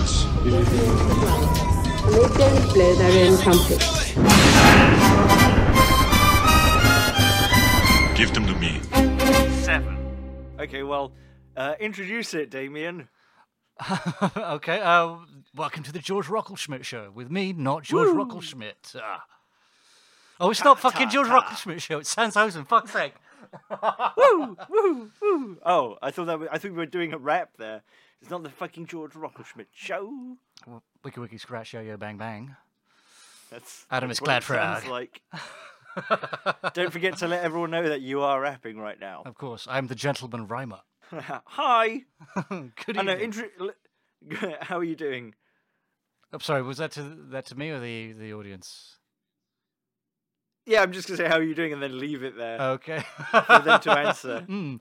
instruments. And they don't blow their own trumpets. Give them to me. Seven. Okay, well, uh, introduce it, Damien. okay, uh, welcome to the George Rockelschmidt show with me, not George Rockelschmidt. Ah. Oh, it's not fucking ta, George ta. Rockelschmidt show. It's Sans Hosen. Fuck's sake. woo, woo, woo. Oh, I thought that was, I think we were doing a rap there. It's not the fucking George Rockelschmidt show. Well, Wiki wiki scratch yo yo bang bang. That's Adam is glad for Ag. like. Don't forget to let everyone know that you are rapping right now. Of course, I'm the gentleman rhymer. Hi. Good I know. evening. How are you doing? I'm sorry. Was that to that to me or the the audience? Yeah, I'm just gonna say how are you doing, and then leave it there Okay. for them to answer. Hmm.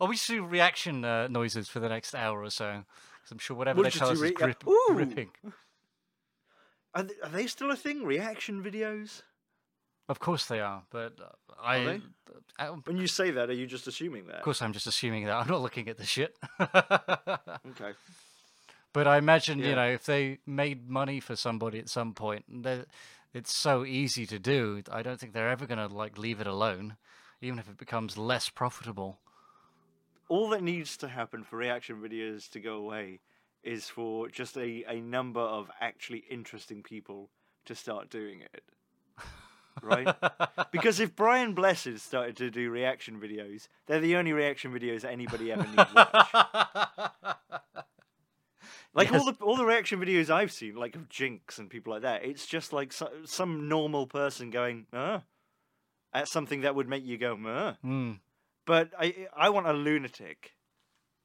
Oh, we should do reaction uh, noises for the next hour or so. I'm sure whatever We'll they just tell us is grip, Ooh. gripping. Are they, are they still a thing? Reaction videos? Of course they are, but uh, I. they? uh, When you say that, are you just assuming that? Of course, I'm just assuming that I'm not looking at the shit. Okay. but I imagine, Yeah. you know, if they made money for somebody at some point, it's so easy to do. I don't think they're ever going to like leave it alone, even if it becomes less profitable. All that needs to happen for reaction videos to go away is for just a, a number of actually interesting people to start doing it. Right? because if Brian Blessed started to do reaction videos, they're the only reaction videos anybody ever needs to watch. Like all the all the reaction videos I've seen, like of Jinx and people like that, it's just like so, some normal person going, "Uh," at something that would make you go, "Uh." Hmm. But I I want a lunatic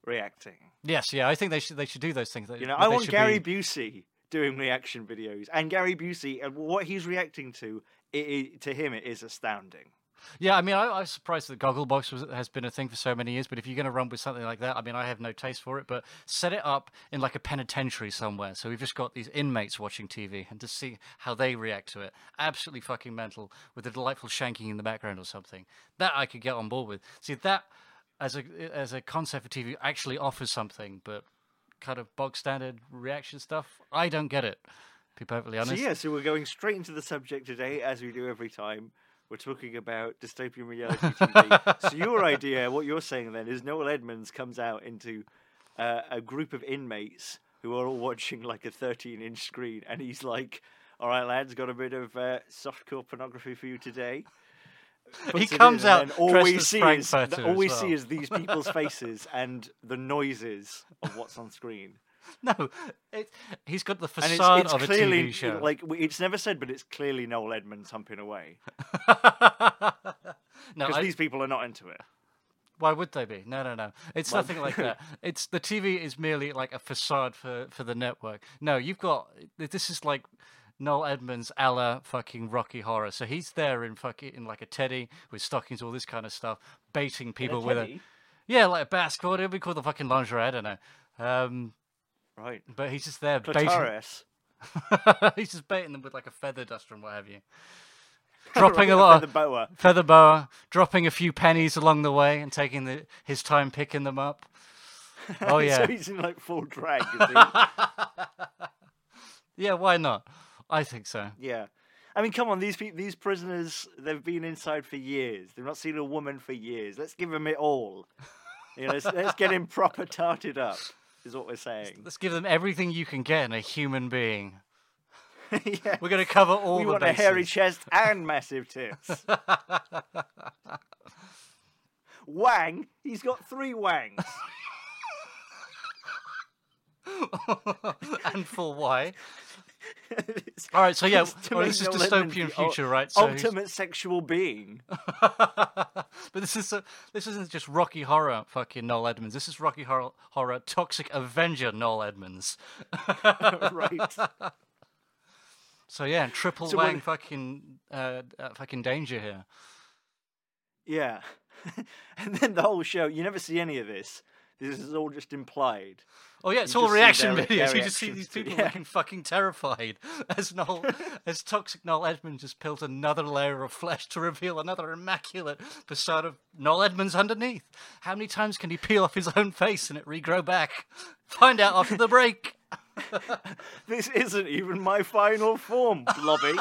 reacting. Yes, yeah, I think they should they should do those things. You know, I want Gary be- Busey doing reaction videos, and Gary Busey and what he's reacting to, it, it, to him, it is astounding. Yeah, I mean, I, I was surprised that Gogglebox was, has been a thing for so many years. But if you're going to run with something like that, I mean, I have no taste for it. But set it up in like a penitentiary somewhere. So we've just got these inmates watching TV and to see how they react to it. Absolutely fucking mental with a delightful shanking in the background or something. That I could get on board with. See that as a as a concept for TV actually offers something, but kind of bog standard reaction stuff, I don't get it. To be perfectly honest. So yeah, so we're going straight into the subject today, as we do every time. We're talking about dystopian reality TV. so your idea, what you're saying then, is Noel Edmonds comes out into uh, a group of inmates who are all watching like a 13-inch screen, and he's like, "All right, lads, got a bit of uh, softcore pornography for you today." he in, comes and out all we see is all we well. see is these people's faces and the noises of what's on screen. No, it, he's got the And it's, facade it's of a clearly TV show. like it's never said, but it's clearly Noel Edmonds humping away no, because these people are not into it. why would they be? No, no, no. It's Well- nothing like that. It's the TV is merely like a facade for for the network. No, you've got this is like Noel Edmonds a la fucking Rocky Horror. So he's there in fucking in like a teddy with stockings, all this kind of stuff, baiting people with a yeah, like a basketball. It'd be called the fucking lingerie. I don't know. Um, Right, but he's just there baiting. He's just baiting them with like a feather duster and what have you. Dropping a lot of boa. feather boa, dropping a few pennies along the way and taking the, his time picking them up. Oh yeah, so he's in like full drag. yeah. Why not? I think so. yeah, I mean, come on, these these prisoners, they've been inside for years. They've not seen a woman for years. Let's give them it all. You know, let's, let's get him proper tarted up. Is what we're saying. Let's give them everything you can get in a human being. yeah. We're going to cover all we the want bases. a hairy chest and massive tits. Wang, he's got three wangs. and for why? All right, so yeah, well, this is dystopian future, right? So he's- ultimate sexual being. but this is a, this isn't just Rocky Horror fucking Noel Edmonds. This is Rocky Horror, horror Toxic Avenger Noel Edmonds. right. So yeah, triple So wang what- fucking uh, uh, fucking danger here. Yeah. and then the whole show, you never see any of this. This is all just implied. Oh yeah, it's You all reaction their- videos. their You just see these people yeah. looking fucking terrified as Noel, as toxic Noel Edmonds just peels another layer of flesh to reveal another immaculate facade of Noel Edmonds underneath. How many times can he peel off his own face and it regrow back? Find out after the break. this isn't even my final form, Blobby.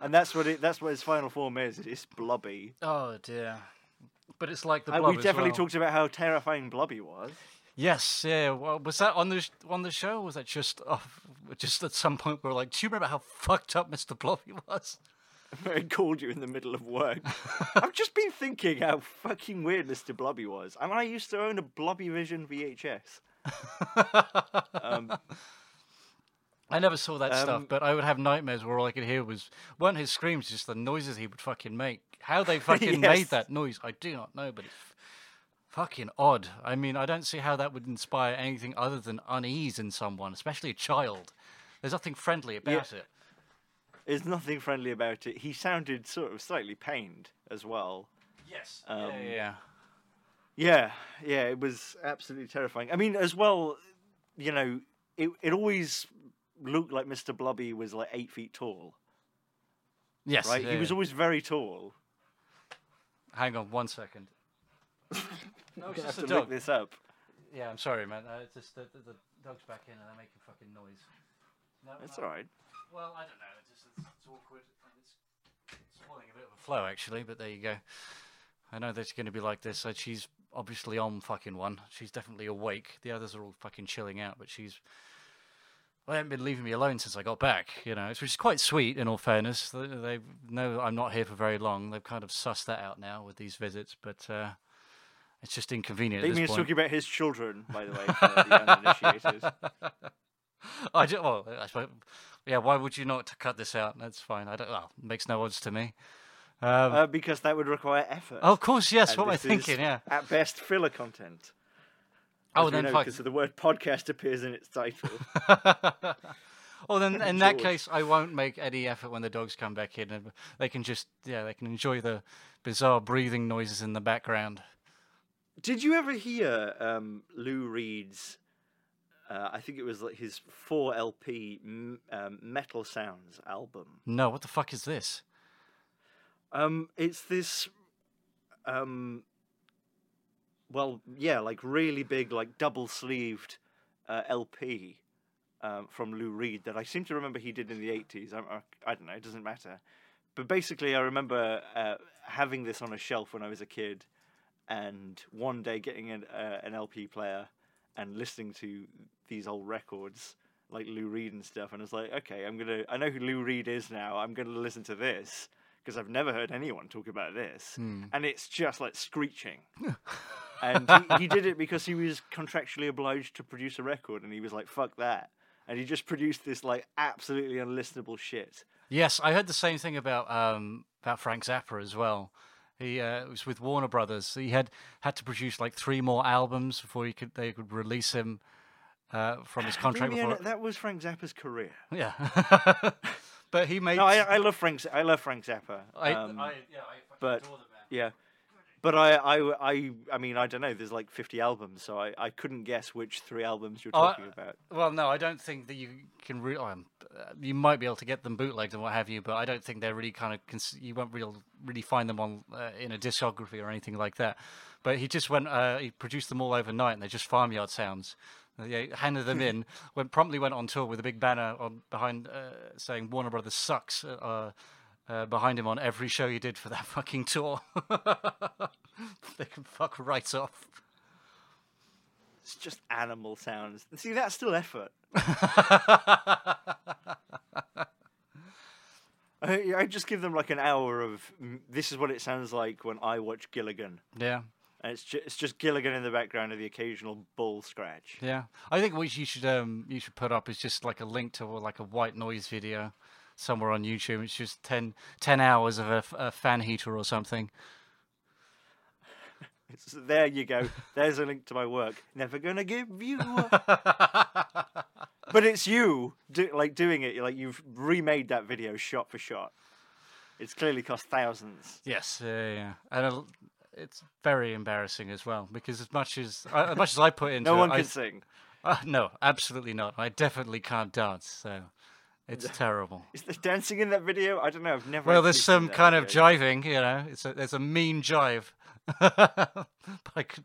and that's what it. That's what his final form is. It's Blobby. Oh dear. But it's like the Uh, we as definitely well. talked about how terrifying Blobby was. Yes, yeah. Well, was that on the sh- on the show? Or was that just off, just at some point we were like, do you remember how fucked up Mr. Blobby was? I called you in the middle of work. I've just been thinking how fucking weird Mr. Blobby was. I mean, I used to own a Blobby Vision VHS. Um, I never saw that stuff, Um, but I would have nightmares where all I could hear was weren't his screams, just the noises he would fucking make. How they fucking made that noise, I do not know, but it's fucking odd. I mean, I don't see how that would inspire anything other than unease in someone, especially a child. There's nothing friendly about it. there's nothing friendly about it. He sounded sort of slightly pained as well. Yes. Um, yeah, yeah. Yeah, yeah, it was absolutely terrifying. I mean, as well, you know, it it always looked like Mr. Blobby was like eight feet tall, Yes. right? yeah, he was yeah. always very tall. Hang on one second. no, it's have just to a dog. this up. Yeah, I'm sorry, man. Uh, it's just the, the, the dog's back in and they're making fucking noise. No, That's no. all right. Well, I don't know. It's just it's, it's awkward. and It's spoiling a bit of a flow, actually. But there you go. I know that's going to be like this. So she's obviously on fucking one. She's definitely awake. The others are all fucking chilling out, but she's. Well, they haven't been leaving me alone since I got back, you know, which is quite sweet. In all fairness, they, they know I'm not here for very long. They've kind of sussed that out now with these visits, but uh, it's just inconvenient at Damien's talking about his children, by the way, for the uninitiated. I just, well, I suppose, yeah. Why would you not cut this out? That's fine. I don't. Well, it makes no odds to me. Um, Uh, because that would require effort. oh, of course, yes. What am I thinking? Yeah. At best, filler content. Oh, then know, fuck. because the word podcast appears in its title. well, then in that case, I won't make any effort when the dogs come back in, and they can just yeah, they can enjoy the bizarre breathing noises in the background. Did you ever hear um, Lou Reed's? Uh, I think it was like his four LP m- um, Metal Sounds album. No, what the fuck is this? Um, it's this, um, well, yeah, like really big, like double sleeved uh, LP um, from Lou Reed that I seem to remember he did in the eighties. I, I, I don't know, it doesn't matter. But basically, I remember uh, having this on a shelf when I was a kid, and one day getting an, uh, an LP player and listening to these old records like Lou Reed and stuff, and I was like, okay, I'm gonna, I know who Lou Reed is now. I'm gonna listen to this because I've never heard anyone talk about this, and it's just like screeching. and he, he did it because he was contractually obliged to produce a record, and he was like, fuck that. And he just produced this like absolutely unlistenable shit. Yes, I heard the same thing about um, about Frank Zappa as well. He uh, was with Warner Brothers. He had had to produce like three more albums before he could they could release him uh, from his contract. Damien, Before, that was Frank Zappa's career. yeah, but he made. No, I, I love Frank. I love Frank Zappa. I- um, I- yeah, I but- adore the man. yeah, but I, I, I, I mean, I don't know. There's like 50 albums, so I, I couldn't guess which three albums you're Oh, I- talking about. Well, no, I don't think that you can. Re- uh, you might be able to get them bootlegged and what have you, but I don't think they're really kind of. Cons- you won't real really find them on uh, in a discography or anything like that. But he just went. Uh, he produced them all overnight, and they're just farmyard sounds. Uh, Yeah, handed them in. Went promptly went on tour with a big banner on behind uh, saying Warner Brothers sucks. Uh, behind him on every show he did for that fucking tour. they can fuck right off. It's just animal sounds. See, that's still effort. I, I just give them like an hour of this is what it sounds like when I watch Gilligan, Yeah. and it's just it's just Gilligan in the background of the occasional bull scratch. Yeah, I think what you should um you should put up is just like a link to like a white noise video somewhere on YouTube. It's just 10, 10 hours of a fan heater or something. It's, there you go. There's a link to my work. Never gonna give you. but it's you do, like doing it. Like you've remade that video shot for shot. It's clearly cost thousands. Yes, yeah, yeah, and it's very embarrassing as well because as much as uh, as much as I put into No it, one I- can sing. uh, no, absolutely not. I definitely can't dance, so it's terrible. Is there dancing in that video? I don't know. I've never. Well, there's some kind of jiving, you know. It's a there's a mean jive. but I could,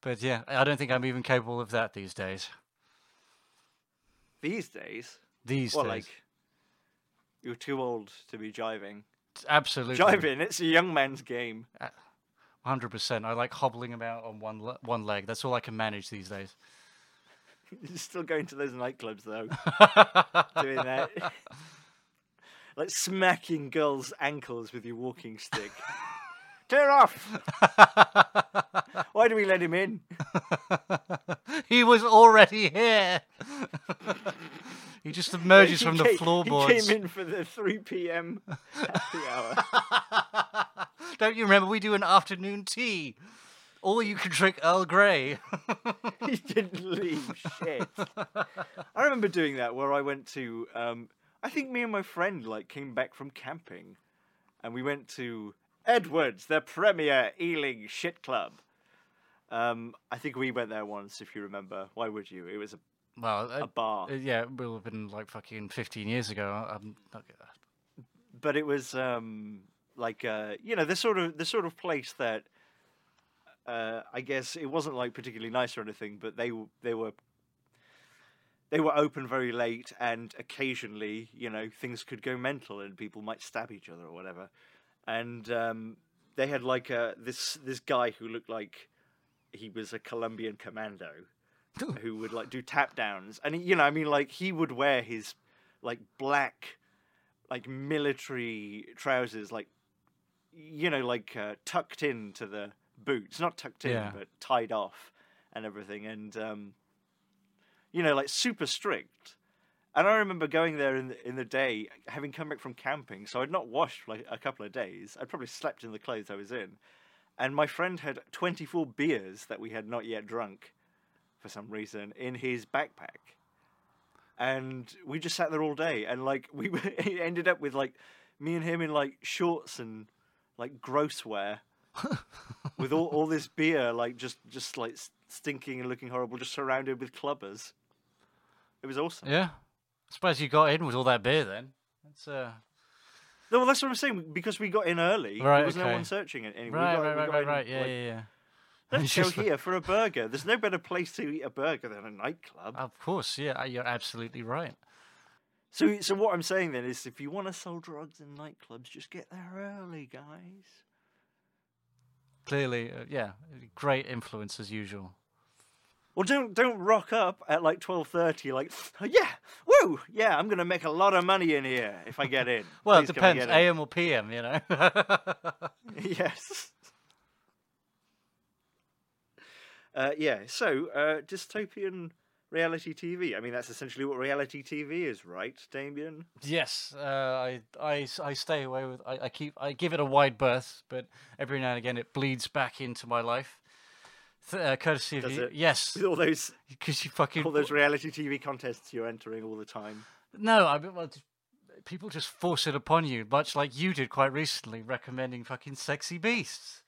but yeah, I don't think I'm even capable of that these days. these days. These well, days. like you're too old to be jiving. Absolutely. Jiving, it's a young man's game. Hundred percent. I like hobbling about on one le- one leg. That's all I can manage these days. You're still going to those nightclubs though, doing that. like smacking girls' ankles with your walking stick. Tear off! Why do we let him in? he was already here. he just emerges He from the came- floorboards. He came in for the 3 p.m. happy hour. Don't you remember we do an afternoon tea? Or you can drink Earl Grey. he didn't leave. Shit. I remember doing that where I went to. Um, I think me and my friend like came back from camping, and we went to Edwards, the premier Ealing shit club. Um, I think we went there once, if you remember. Why would you? It was a, well, a uh, bar, uh, yeah, it will have been like fucking 15 years ago. I'm not, but it was um, like uh, you know the sort of the sort of place that. Uh, I guess it wasn't like particularly nice or anything, but they they were they were open very late, and occasionally, you know, things could go mental, and people might stab each other or whatever. And um, they had like a this this guy who looked like he was a Colombian commando who would like do tap downs, and you know, I mean, like he would wear his like black like military trousers, like you know, like uh, tucked into the boots, not tucked in, Yeah. but tied off and everything, and um, you know, like super strict. And I remember going there in the, in the day, having come back from camping, so I'd not washed for like a couple of days. I'd probably slept in the clothes I was in, and my friend had twenty four beers that we had not yet drunk, for some reason, in his backpack and we just sat there all day and like we were- it ended up with like me and him in like shorts and like gross wear with all, all this beer like just just like stinking and looking horrible just surrounded with clubbers it was awesome yeah. I suppose you got in with all that beer then. That's uh, no well that's what i'm saying because we got in early Right, there was no one searching it anyway right, we got, right, right, right, in, right. Yeah, like, yeah, yeah. let's go here for a burger there's no better place to eat a burger than a nightclub Of course, yeah. uh, You're absolutely right. so so what i'm saying then is if you want to sell drugs in nightclubs just get there early guys Clearly, uh, yeah. Great influence as usual. Well, don't don't rock up at like twelve thirty. Like, yeah, woo, yeah, I'm gonna make a lot of money in here if I get in. Well, it Please can I depends? AM or PM, you know. yes. Uh, yeah. So, uh, dystopian reality TV. I mean, that's essentially what reality TV is, right, Damien? yes, uh, I, I, I stay away with. I, I keep. I give it a wide berth, but every now and again it bleeds back into my life. Th- uh, courtesy of Does you, it? yes, With all those because you fucking all those reality TV contests you're entering all the time. No, I mean, well, people just force it upon you, much like you did quite recently, recommending fucking sexy beasts.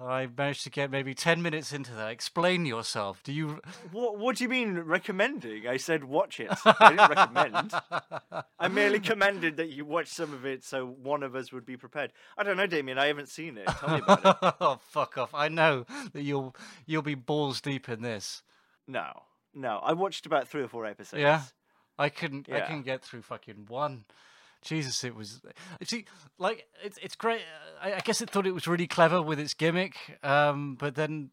I managed to get maybe ten minutes into that. Explain yourself. Do you? What What do you mean recommending? I said watch it. I didn't recommend. I merely commanded that you watch some of it so one of us would be prepared. I don't know, Damien. I haven't seen it. Tell me about it. oh fuck off! I know that you'll you'll be balls deep in this. No, no. I watched about three or four episodes. Yeah? I couldn't. I Yeah. couldn't get through fucking one. Jesus, it was. See, like it's it's great. I, I guess it thought it was really clever with its gimmick, um, but then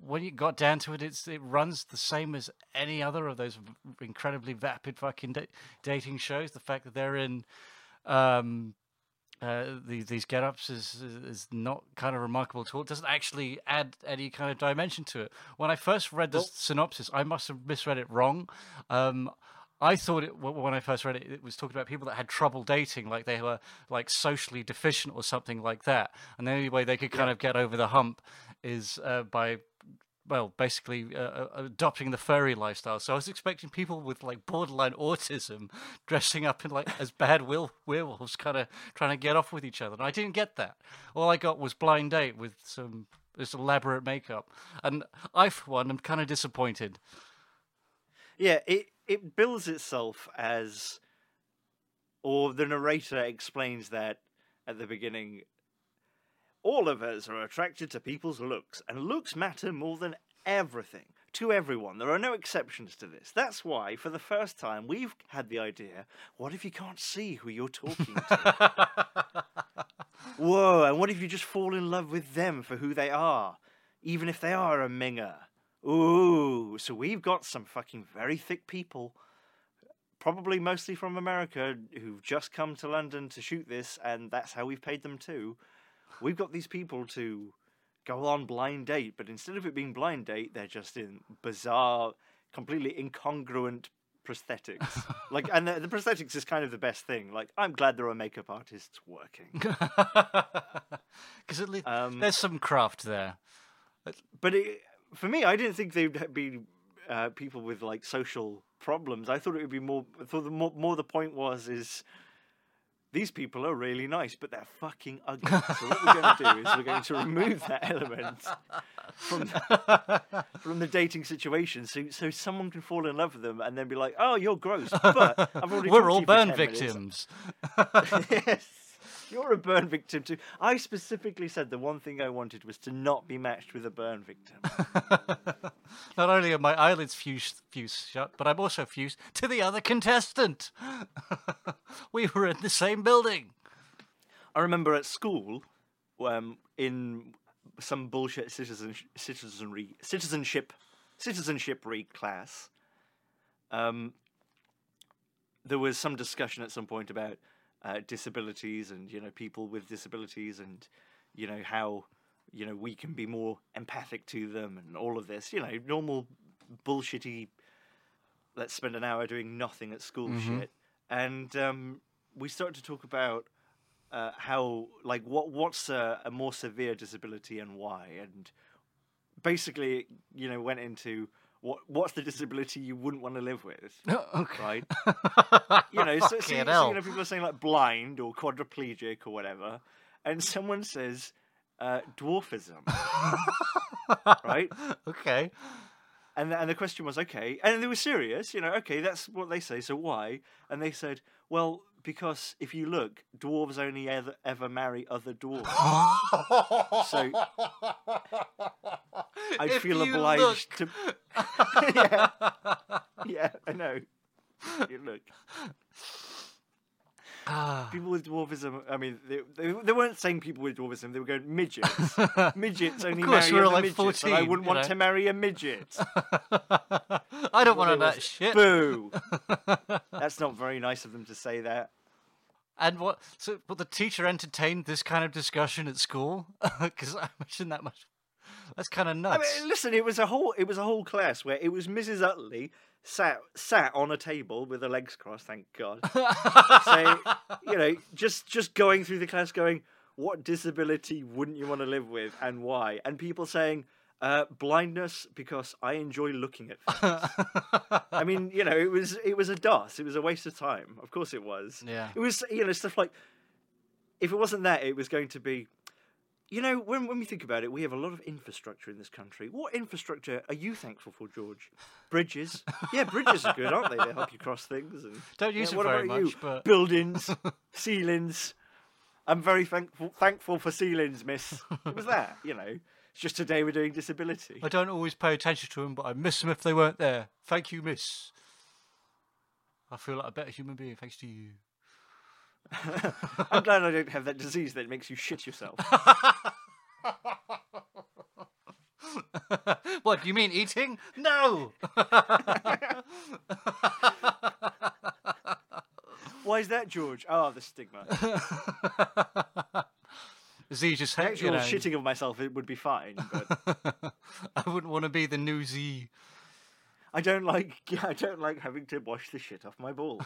when you got down to it, it's it runs the same as any other of those incredibly vapid fucking da- dating shows. The fact that they're in. Um, uh, these these get-ups is, is is not kind of remarkable at all. It doesn't actually add any kind of dimension to it. When I first read the Well- synopsis, I must have misread it wrong. Um, I thought it when I first read it, it was talking about people that had trouble dating, like they were like socially deficient or something like that. And the only way they could kind of get over the hump is uh, by well, basically uh, uh, adopting the furry lifestyle. So I was expecting people with like borderline autism dressing up in like as bad will- werewolves, kind of trying to get off with each other. And I didn't get that. All I got was blind date with some this elaborate makeup, and I, for one, am kind of disappointed. Yeah, it it bills itself as, or the narrator explains that at the beginning. All of us are attracted to people's looks, and looks matter more than everything. to everyone. There are no exceptions to this. That's why, for the first time, we've had the idea what if you can't see who you're talking to? Whoa, and what if you just fall in love with them for who they are, even if they are a minger? Ooh, so we've got some fucking very thick people, probably mostly from America, who've just come to London to shoot this, and that's how we've paid them too. We've got these people to go on blind date, but instead of it being blind date, they're just in bizarre, completely incongruent prosthetics. like, and the, the prosthetics is kind of the best thing. Like, I'm glad there are makeup artists working. Because at least Um, there's some craft there. but it, for me, I didn't think they'd be uh, people with like social problems. I thought it would be more. I thought the more, more the point was is these people are really nice, but they're fucking ugly. so what we're going to do is we're going to remove that element from from the dating situation, so so someone can fall in love with them and then be like, "Oh, you're gross," but I've already We're all burn victims. yes. You're a burn victim too. I specifically said the one thing I wanted was to not be matched with a burn victim. Not only are my eyelids fused, fused shut, but I'm also fused to the other contestant. we were in the same building. I remember at school, um, in some bullshit citizen citizenry citizenship citizenship read class, um, there was some discussion at some point about uh, disabilities and you know people with disabilities and you know how you know we can be more empathic to them and all of this you know normal bullshitty let's spend an hour doing nothing at school shit. And um, we started to talk about uh, how like what what's a, a more severe disability and why? And basically you know went into what what's the disability you wouldn't want to live with? Okay. right? You know so, so, you- so, you know people are saying like blind or quadriplegic or whatever and someone says uh, dwarfism. Right? Okay. and the, and the question was okay and they were serious you know okay that's what they say so why? And they said well because if you look dwarves only ever, ever marry other dwarves. So i If feel obliged look- to yeah yeah i know you look Ah, people with dwarfism i mean they, they, they weren't saying people with dwarfism they were going midgets midgets only course, marry we like midgets and i wouldn't want know. to marry a midget I don't want it that shit. Boo! That's not very nice of them to say that. And what? So, but the teacher entertained this kind of discussion at school because I imagine that much. That's kind of nuts. I mean, listen, it was a whole it was a whole class where it was Mrs. Utley sat sat on a table with her legs crossed, thank God. so you know, just just going through the class, going, what disability wouldn't you want to live with, and why? And people saying. Uh, blindness because I enjoy looking at things. I mean, you know, it was it was a DOS. It was a waste of time. Of course, it was. Yeah. It was you know stuff like if it wasn't that, it was going to be. You know, when when we think about it, we have a lot of infrastructure in this country. What infrastructure are you thankful for, George? Bridges. Yeah, bridges are good, aren't they? They help you cross things. And Don't use yeah, what very about you? much, but- buildings, ceilings. I'm very thankful thankful for ceilings, miss. It was that, you know. It's just today we're doing disability. I don't always pay attention to them, but I miss them if they weren't there. Thank you, miss. I feel like a better human being thanks to you. I'm glad I don't have that disease that makes you shit yourself. what do you mean eating? No. Why is that, George? Oh, the stigma. Z just The ha- actual you know, shitting of myself it would be fine, but I wouldn't want to be the new Z. I don't like I don't like having to wash the shit off my balls.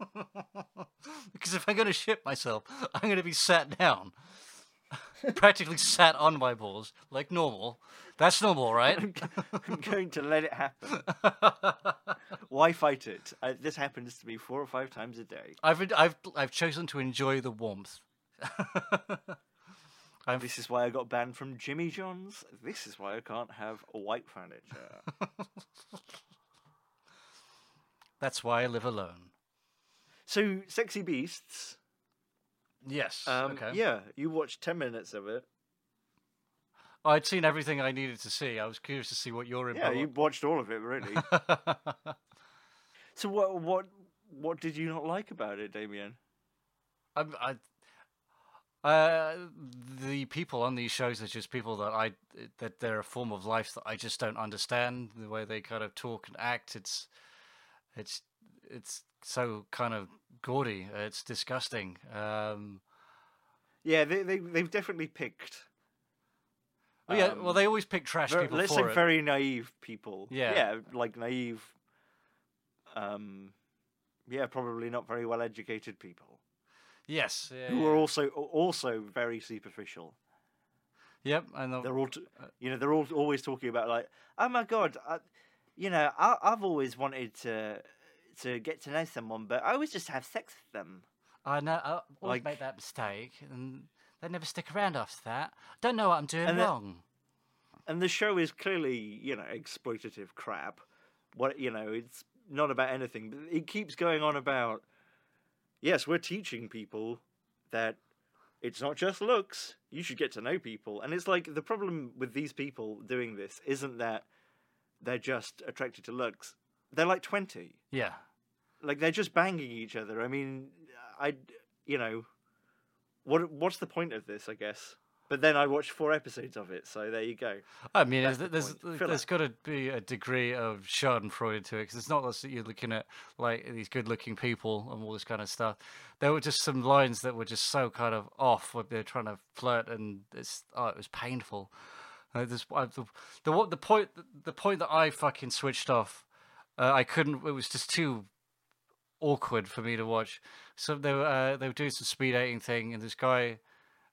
Because if I'm going to shit myself, I'm going to be sat down. Practically sat on my balls, like normal. That's normal, right? I'm going to let it happen. Why fight it? Uh, this happens to me four or five times a day. I've, I've, I've chosen to enjoy the warmth. I'm This is why I got banned from Jimmy John's. This is why I can't have white furniture. That's why I live alone. So, Sexy Beasts. Yes. Um, okay. Yeah, you watched ten minutes of it. I'd seen everything I needed to see. I was curious to see what your Yeah, input. you watched all of it, really. so what what what did you not like about it, Damien? I'm, I, uh, the people on these shows are just people that I that they're a form of life that I just don't understand the way they kind of talk and act. It's it's it's so kind of gaudy. It's disgusting. Um, Yeah, they they they've definitely picked. well, yeah, well, um, they always pick trash ver- people let's for say it. very naive people. Yeah. yeah, like naive. Um, yeah, probably not very well educated people yes, yeah, who yeah. are also also very superficial. Yep, and the, They're all, t- Uh, you know, they're all always talking about like, oh my god, I, you know, I, I've always wanted to to get to know someone, but I always just have sex with them. I know I always like- make that mistake, and they never stick around after that. Don't know what I'm doing And the- wrong. and the show is clearly you know exploitative crap what you know it's not about anything but it keeps going on about yes we're teaching people that it's not just looks you should get to know people and it's like the problem with these people doing this isn't that they're just attracted to looks they're like 20 Yeah, like they're just banging each other. I mean i you know what what's the point of this i guess? But then i watched four episodes of it so there you go. I mean, That's there's the there's, there's got to be a degree of Schadenfreude to it because it's not just that you're looking at like these good-looking people and all this kind of stuff. There were just some lines that were just so kind of off when they're trying to flirt, and it's oh, it was painful. Uh, this, I, the, the what the point the point that I fucking switched off, uh, I couldn't. It was just too awkward for me to watch. So they were uh, they were doing some speed dating thing, and this guy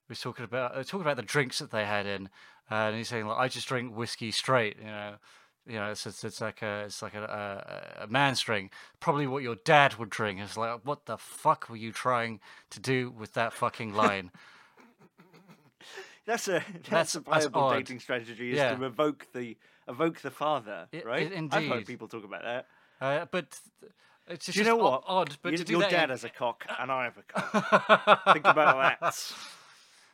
was talking about uh, talking about the drinks that they had in, uh, and he's saying like, "I just drink whiskey straight," you know. You know, it's, it's, it's like a it's like a, a a man's drink, probably what your dad would drink. It's like, what the fuck were you trying to do with that fucking line? That's a that's, That's- a viable dating strategy is Yeah. to evoke the evoke the father, I- i- right? I've heard people talk about that. uh, but it's just Do you know what? odd. But You- to do your that in- dad has a cock and I have a cock. Think about that.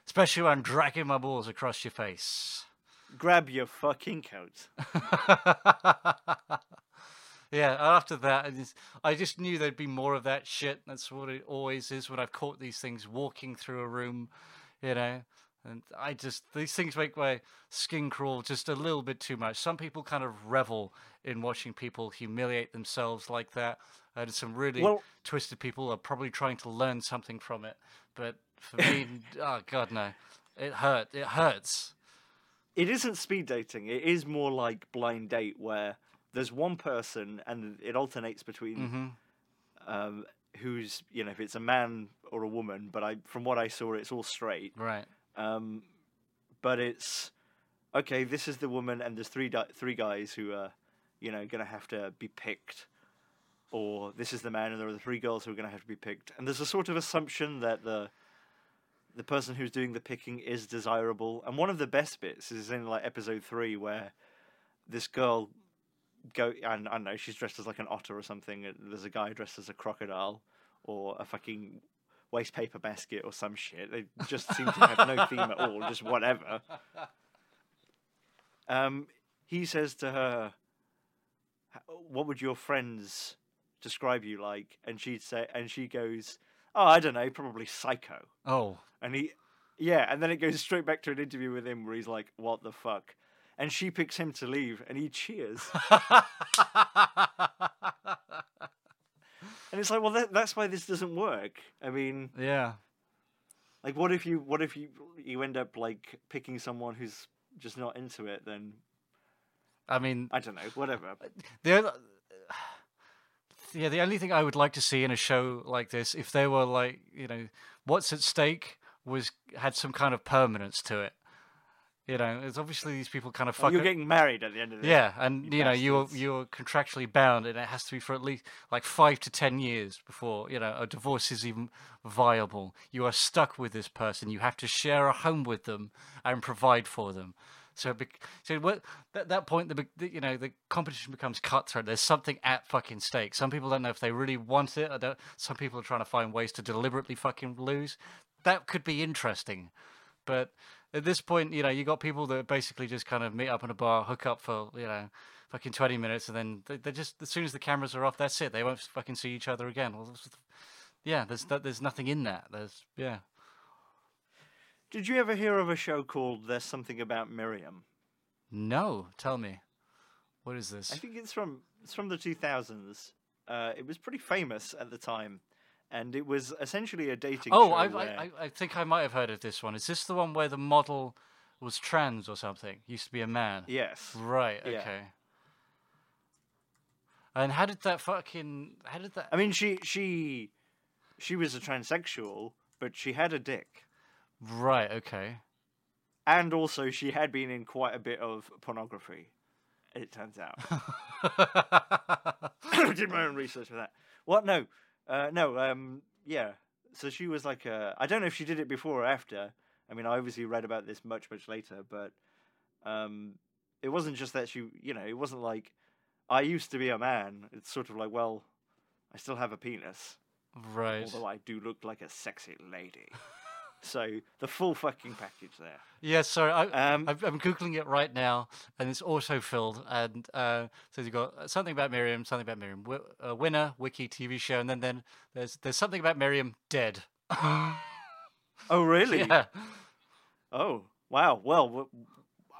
especially when I'm dragging my balls across your face. Grab your fucking coat. yeah, after that, I just knew there'd be more of that shit. That's what it always is when I've caught these things walking through a room, you know. And I just, these things make my skin crawl just a little bit too much. Some people kind of revel in watching people humiliate themselves like that. And some really Well- twisted people are probably trying to learn something from it. But for me, oh, God, no. It hurt. It hurts. It isn't speed dating. It is more like blind date where there's one person and it alternates between hmm um, who's you know if it's a man or a woman. But I from what I saw, it's all straight. Right. Um, but it's okay. This is the woman, and there's three di- three guys who are, you know, gonna have to be picked, or this is the man, and there are the three girls who are gonna have to be picked. And there's a sort of assumption that the the person who's doing the picking is desirable. And one of the best bits is in like episode three where this girl go and I don't know she's dressed as like an otter or something. There's a guy dressed as a crocodile or a fucking waste paper basket or some shit. They just seem to have no theme at all, just whatever. Um, he says to her, "What would your friends describe you like?" And she'd say, and she goes, "Oh, I don't know, probably psycho." Oh. And he, yeah, and then it goes straight back to an interview with him where he's like, "What the fuck?" And she picks him to leave, and he cheers. and it's like, well, that, that's why this doesn't work. I mean, yeah. like, what if you, what if you, you end up like picking someone who's just not into it? Then I mean, I don't know, whatever. Uh, the yeah, the only thing I would like to see in a show like this, if they were like, you know, what's at stake was had some kind of permanence to it. You know, it's obviously these people kind of fuck. you're it- getting married at the end of this. yeah, and you you know you're you're contractually bound, and it has to be for at least like five to ten years before you know a divorce is even viable. You are stuck with this person. You have to share a home with them and provide for them. So, so what, at that point, the, the you know the competition becomes cutthroat. There's something at fucking stake. Some people don't know if they really want it. Or don't, some people are trying to find ways to deliberately fucking lose. That could be interesting, but at this point, you know, you got people that basically just kind of meet up in a bar, hook up for you know, fucking twenty minutes, and then they, they just as soon as the cameras are off, that's it. They won't fucking see each other again. Well, yeah, there's that, there's nothing in that. There's yeah. Did you ever hear of a show called There's Something About Miriam? No, tell me, what is this? I think it's from it's from the 2000s. Uh, it was pretty famous at the time, and it was essentially a dating Oh, show. I, where- I I think I might have heard of this one. Is this the one where the model was trans or something? Used to be a man. yes. Right. Yeah. Okay. And how did that fucking? How did that? I mean, she she she was a transsexual, but she had a dick, Right. Okay. and also she had been in quite a bit of pornography. It turns out. I did my own research for that. What? No, uh, no. Um, yeah. So she was like a. I don't know if she did it before or after. I mean, I obviously read about this much, much later, but um, it wasn't just that she. You know, it wasn't like I used to be a man. It's sort of like, well, I still have a penis, right. although I do look like a sexy lady. so the full fucking package there. Yeah. Sorry. I, Um, I'm, I'm googling it right now, and it's auto-filled. And uh, so you've got uh, something about Miriam, something about Miriam, uh, winner, wiki TV show, and then then there's there's something about Miriam dead. Oh, really? Yeah. Oh, wow. Well, w-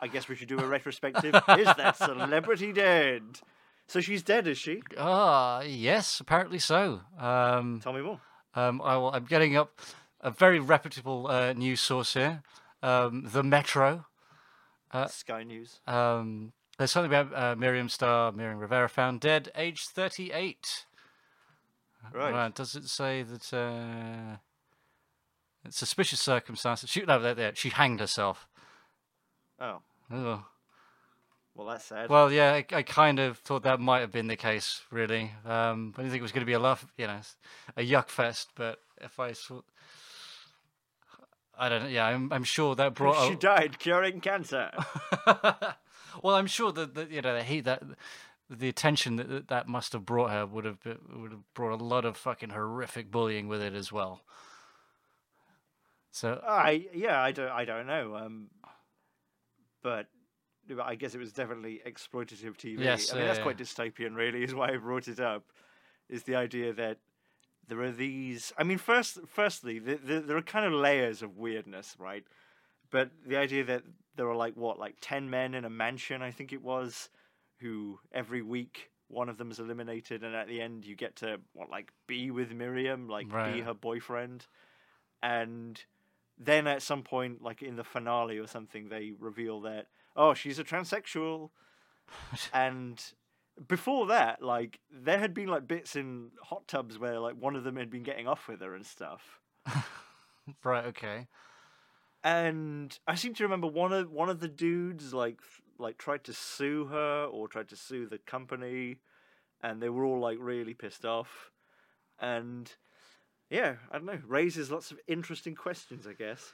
I guess we should do a retrospective. is that celebrity dead? So she's dead, is she? Ah, yes. Apparently so. Um, Tell me more. Um, I will, I'm getting up a very reputable uh, news source here, um, the Metro. Uh, Sky News. Um, there's something about uh, Miriam Star, Miriam Rivera, found dead, age 38. Right. Does it say that? Uh, it's suspicious circumstances. She, no, there, there, she hanged herself. Oh, Ugh. well, that's sad. Well, yeah, I, I kind of thought that might have been the case, really. Um, I didn't think it was going to be a laugh, you know, a yuck fest. But if I saw, I don't know. Yeah, I'm, I'm sure that brought. she a- died curing cancer. well, I'm sure that, that you know the heat that the attention that that- must have brought her would have been, would have brought a lot of fucking horrific bullying with it as well. So I yeah, I don't I don't know. Um, but I guess it was definitely exploitative TV. Yes, I mean that's yeah, quite dystopian, really. Is why I brought it up. Is the idea that there are these? I mean, first, firstly, the, the, there are kind of layers of weirdness, right? But the idea that there are like what, like ten men in a mansion, I think it was, who every week one of them is eliminated, and at the end you get to what, like be with Miriam, like be her boyfriend, and then at some point, like in the finale or something, they reveal that oh, she's a transsexual, and before that, like there had been like bits in hot tubs where like one of them had been getting off with her and stuff. right, okay, And I seem to remember one of one of the dudes like like tried to sue her or tried to sue the company, and they were all like really pissed off. And yeah, I don't know, raises lots of interesting questions, I guess.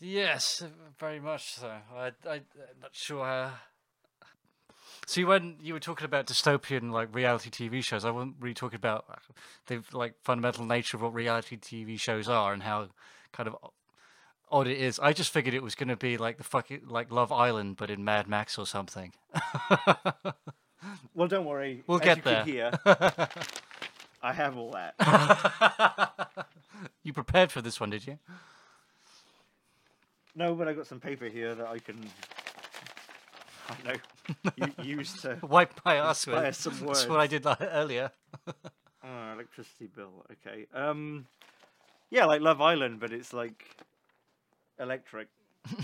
yes, very much so. I, I, I'm not sure how. See, when you were talking about dystopian like reality TV shows, I wasn't really talking about the like fundamental nature of what reality TV shows are and how kind of odd it is. I just figured it was going to be like the fucking like Love Island, but in Mad Max or something. Well, don't worry, We'll as get there. hear, I have all that. you prepared for this one, did you? No, but I got some paper here that I can. I know. u- use to Wipe my ass with. That's what I did like, earlier. Oh, electricity bill. Okay. Um, yeah, like Love Island, but it's like electric,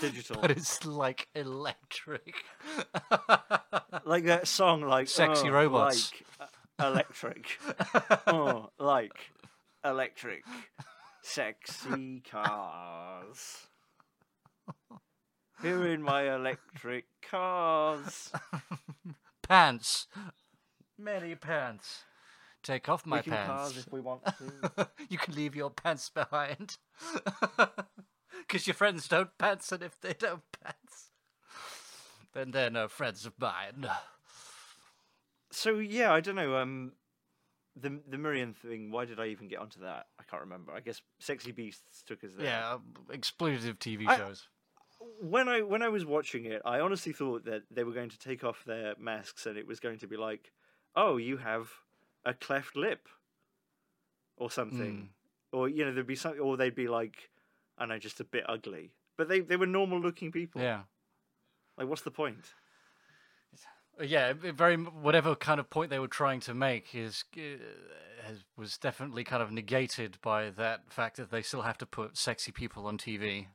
digital, But it's like electric. like that song, like Sexy oh, robots. like uh, electric. oh, like electric, sexy cars. Here in my electric cars. pants. Many pants. Take off my we can cars pants. if we want to. you can leave your pants behind. Because your friends don't pants, and if they don't pants, then they're no friends of mine. so yeah, I don't know. Um, the the Miriam thing. Why did I even get onto that? I can't remember. I guess Sexy Beasts took us there. Yeah, um, exploitative TV I- shows. When I when I was watching it, I honestly thought that they were going to take off their masks and it was going to be like, oh, you have a cleft lip, or something, or you know, there'd be something, or they'd be like, I know, just a bit ugly. But they they were normal looking people. Yeah. Like, what's the point? Uh, Yeah, very whatever kind of point they were trying to make is uh, has, was definitely kind of negated by that fact that they still have to put sexy people on TV.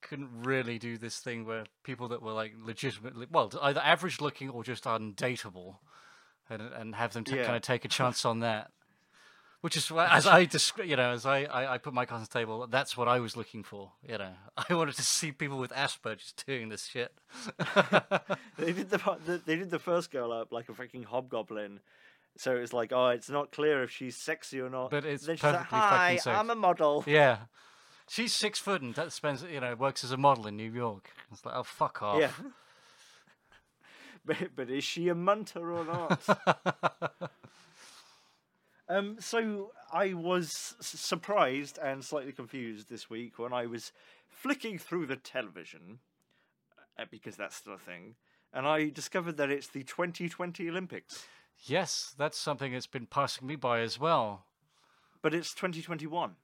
Couldn't really do this thing where people that were like legitimately well either average looking or just undateable, and and have them t- Yeah. kind of take a chance on that. Which is as I descri- you know, as I, I, I put my cards on the table, that's what I was looking for. You know, I wanted to see people with Asperger's doing this shit. they did the, they did the first girl up like a freaking hobgoblin. So it was like, oh, it's not clear if she's sexy or not. But it's then like, perfectly fucking hi. I'm a model. Yeah. She's six foot and that spends you know, works as a model in New York. It's like, oh fuck off. Yeah. but, but is she a munter or not? um, so I was surprised and slightly confused this week when I was flicking through the television, uh, because that's still a thing, and I discovered that it's the 2020 Olympics, Yes, that's something that's been passing me by as well. but it's 2021.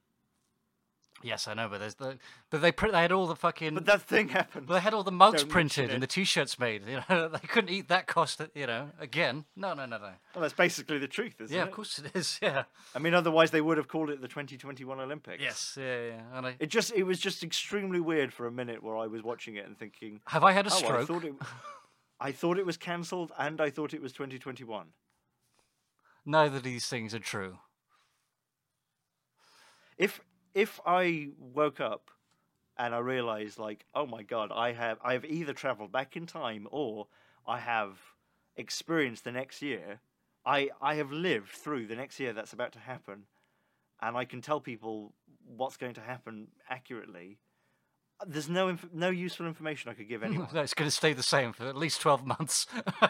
Yes, I know, but there's the but they print they had all the fucking But that thing happened. they had all the mugs Don't printed and the t-shirts made. You know, they couldn't eat that cost. You know, again. No, no, no, no. Well, that's basically the truth, isn't Yeah, it? Yeah, of course it is. Yeah. I mean, otherwise they would have called it the 2021 Olympics. Yes. Yeah, yeah. And I, It just it was just extremely weird for a minute where I was watching it and thinking, have I had a oh, I stroke? thought it, I thought it was cancelled and I thought it was 2021. Neither of these things are true. If if I woke up and I realized like, oh my god, I have I have either traveled back in time or I have experienced the next year. I I have lived through the next year that's about to happen, and I can tell people what's going to happen accurately. There's no inf- no useful information I could give anyone. No, it's going to stay the same for at least twelve months.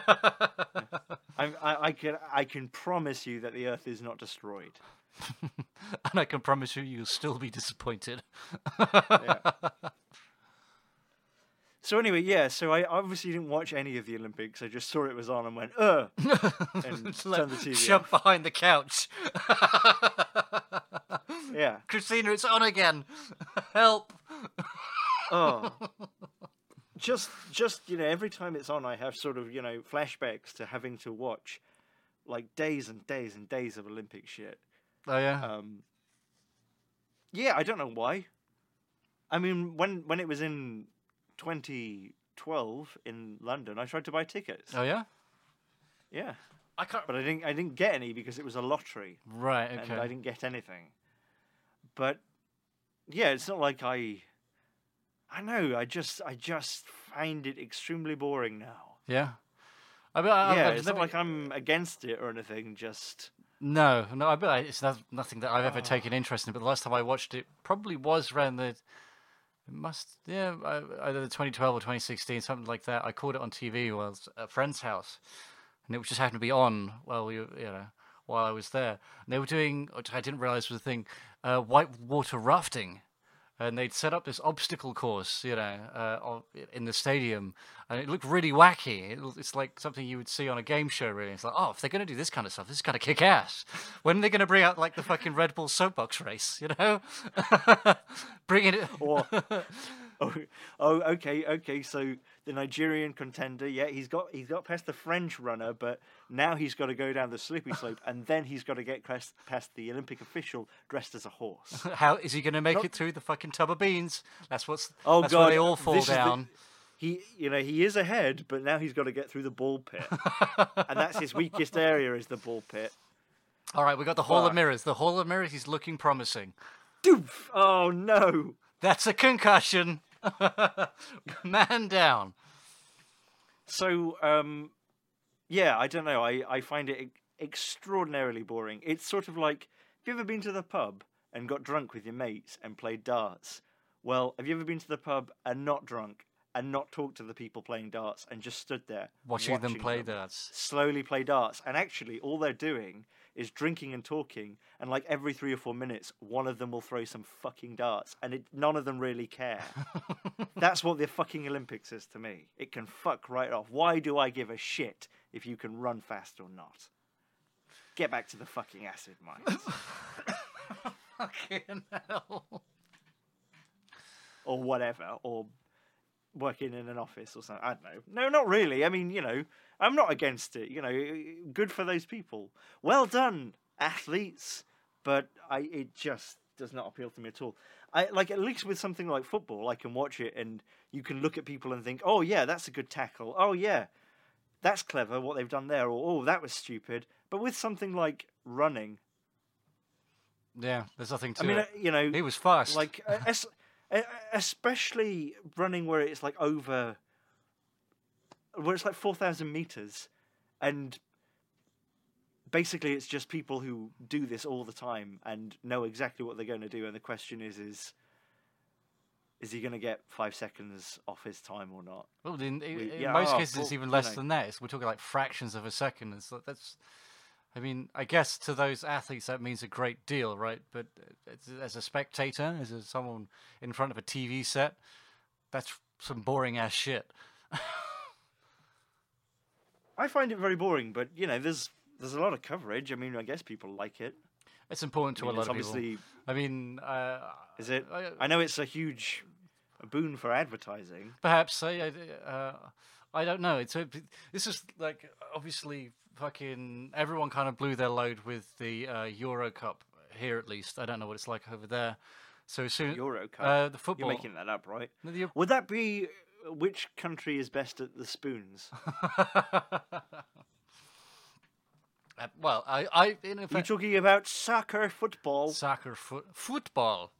I, I can I can promise you that the Earth is not destroyed. and I can promise you, you'll still be disappointed. So anyway, yeah. So I obviously didn't watch any of the Olympics. I just saw it was on and went, "Uh," and It's like, turned the TV Jump off. behind the couch. Yeah. Christina, it's on again. Help. Oh. just just you know, every time it's on, I have sort of you know flashbacks to having to watch like days and days and days of Olympic shit. Oh yeah. Um. Yeah, I don't know why. I mean, when when it was in 2012 in London, I tried to buy tickets. oh yeah. Yeah. I can't. but I didn't I didn't get any because it was a lottery Right. and Okay. I didn't get anything. But yeah, it's not like I I know, I just I just find it extremely boring now. Yeah. I mean, I, yeah, I've it's never, not like I'm against it or anything, just No, no. I bet it's not, nothing that I've ever Ah. taken interest in. But the last time I watched it probably was around the. It must yeah either the 2012 or 2016 something like that. I caught it on TV while was at a friend's house, and it just happened to be on while we you know while I was there. And they were doing which I didn't realize was a thing, uh, whitewater rafting. And they'd set up this obstacle course, you know, uh, in the stadium, and it looked really wacky. It, it's like something you would see on a game show, really. It's like, oh, if they're going to do this kind of stuff, this is going to kick ass. When are they going to bring out like the fucking Red Bull soapbox race, you know? bring it. or oh, oh okay, okay, so the Nigerian contender, yeah, he's got he's got past the French runner, but now he's got to go down the slippery slope and then he's got to get past, past the Olympic official dressed as a horse. How is he going to make it through the fucking tub of beans? That's what's. Oh that's god, they all fall this is the- down. he, you know, he is ahead, but now he's got to get through the ball pit, and that's his weakest area is the ball pit. All right, we got the Hall of Mirrors. The Hall of Mirrors is looking promising. Doof! Oh no! That's a concussion. Man down. So, um, yeah, I don't know. I, I find it extraordinarily boring. It's sort of like, have you ever been to the pub and got drunk with your mates and played darts? Well, have you ever been to the pub and not drunk and not talk to the people playing darts and just stood there Watching, them play darts. slowly play darts. And actually, all they're doing is drinking and talking. And like every three or four minutes, one of them will throw some fucking darts, and it, none of them really care. That's what the fucking Olympics is to me. It can fuck right off. Why do I give a shit if you can run fast or not? Get back to the fucking acid mines. Fucking hell. or whatever, or working in an office or something. I don't know. No, not really. I mean, you know, I'm not against it. You know, good for those people. Well done, athletes. But I, it just does not appeal to me at all. I like at least with something like football, I can watch it and you can look at people and think, oh yeah, that's a good tackle. Oh yeah, that's clever what they've done there. Or oh, that was stupid. But with something like running, Yeah, there's nothing to I mean, it. uh, you know, he was fast. like uh, especially running where it's like over where it's like 4000 meters and basically it's just people who do this all the time and know exactly what they're going to do and the question is is is he going to get 5 seconds off his time or not well, in, in, we- in yeah, most oh, cases, it's well, even you less know. than that. It's, we're talking like fractions of a second. It's like, that's, I mean, I guess to those athletes that means a great deal, right? But uh, as- a spectator, as a, someone in front of a TV set, that's some boring ass shit. I find it very boring but you know there's there's a lot of coverage I mean I guess people like it It's important to I mean, a lot of people. obviously I mean, uh, is it I- I know it's a huge boon for advertising Perhaps I, I, uh, I don't know. It's a, this is like obviously fucking everyone kind of blew their load with the uh, Euro Cup here at least. I don't know what it's like over there. So as soon Euro Cup uh, the football. You're making that up, right? The- Would that be uh, which country is best at the spoons? Uh, well, I, I in Are you fact, talking about soccer, football? soccer, foot, football.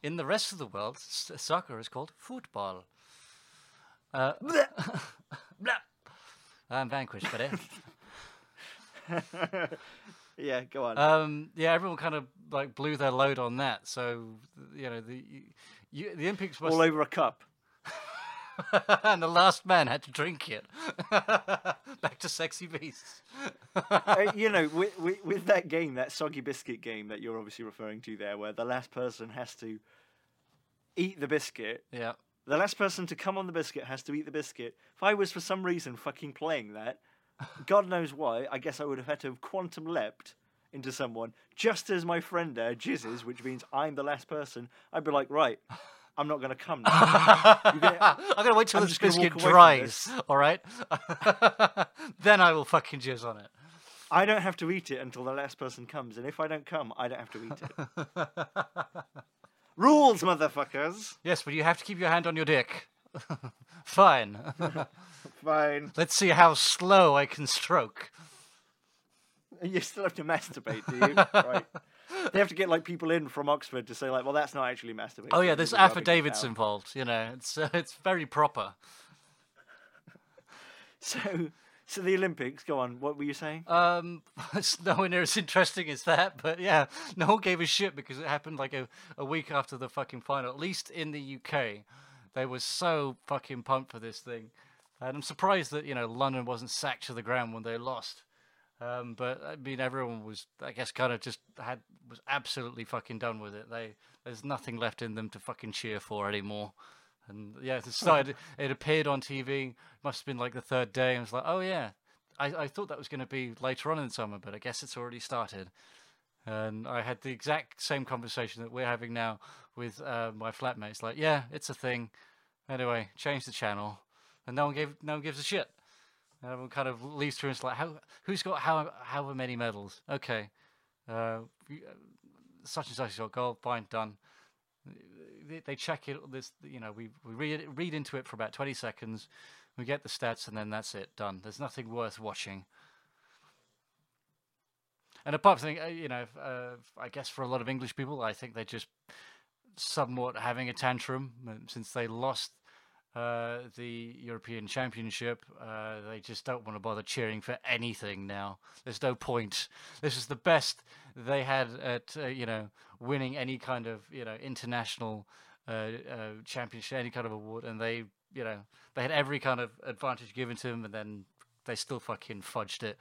In the rest of the world, s- soccer is called football. Uh. I'm vanquished, buddy. yeah, go on. Um, yeah, everyone kind of like blew their load on that. So you know the you, the Olympics was All over a cup. and the last man had to drink it. Back to sexy beasts. Uh, you know, with, with, with that game, that soggy biscuit game that you're obviously referring to there, where the last person has to eat the biscuit. Yeah. The last person to come on the biscuit has to eat the biscuit. If I was for some reason fucking playing that, God knows why, I guess I would have had to have quantum leapt into someone just as my friend there jizzes, which means I'm the last person. I'd be like, right, I'm not going to come now. Gonna- I'm gonna wait till I'm this biscuit walk away from dries. this. All right. then I will fucking jizz on it. I don't have to eat it until the last person comes, and if I don't come, I don't have to eat it. Rules, motherfuckers. Yes, but you have to keep your hand on your dick. Fine. Fine. Let's see how slow I can stroke. You still have to masturbate, do you? right. They have to get like people in from Oxford to say like, well, that's not actually masturbating. Oh yeah, there's is rubbing it affidavits involved. You know, it's uh, it's very proper. So, so the Olympics. Go on. What were you saying? Um, it's nowhere near as interesting as that, but yeah, no one gave a shit because it happened like a, a week after the fucking final. At least in the UK, they were so fucking pumped for this thing, and I'm surprised that you know London wasn't sacked to the ground when they lost. Um, but I mean, everyone was, I guess, kind of just had was absolutely fucking done with it. They there's nothing left in them to fucking cheer for anymore. And yeah, it started. it appeared on TV. Must have been like the third day. And I was like, oh yeah, I, I thought that was going to be later on in the summer, but I guess it's already started. And I had the exact same conversation that we're having now with uh, my flatmates. Like, yeah, it's a thing. Anyway, change the channel, and no one gave no one gives a shit. And everyone kind of leaves through and it's like, how who's got how however many medals? Okay, uh, uh, such and such got gold. Fine, done. They, they check it. This, you know, we we read read into it for about twenty seconds. We get the stats, and then that's it. Done. There's nothing worth watching. And apart from, uh, you know, uh, I guess for a lot of English people, I think they're just somewhat having a tantrum uh, since they lost uh, the European Championship. Uh, they just don't want to bother cheering for anything now. There's no point. This is the best they had at uh, you know winning any kind of you know international uh, championship, any kind of award, and they you know, they had every kind of advantage given to them, and then they still fucking fudged it.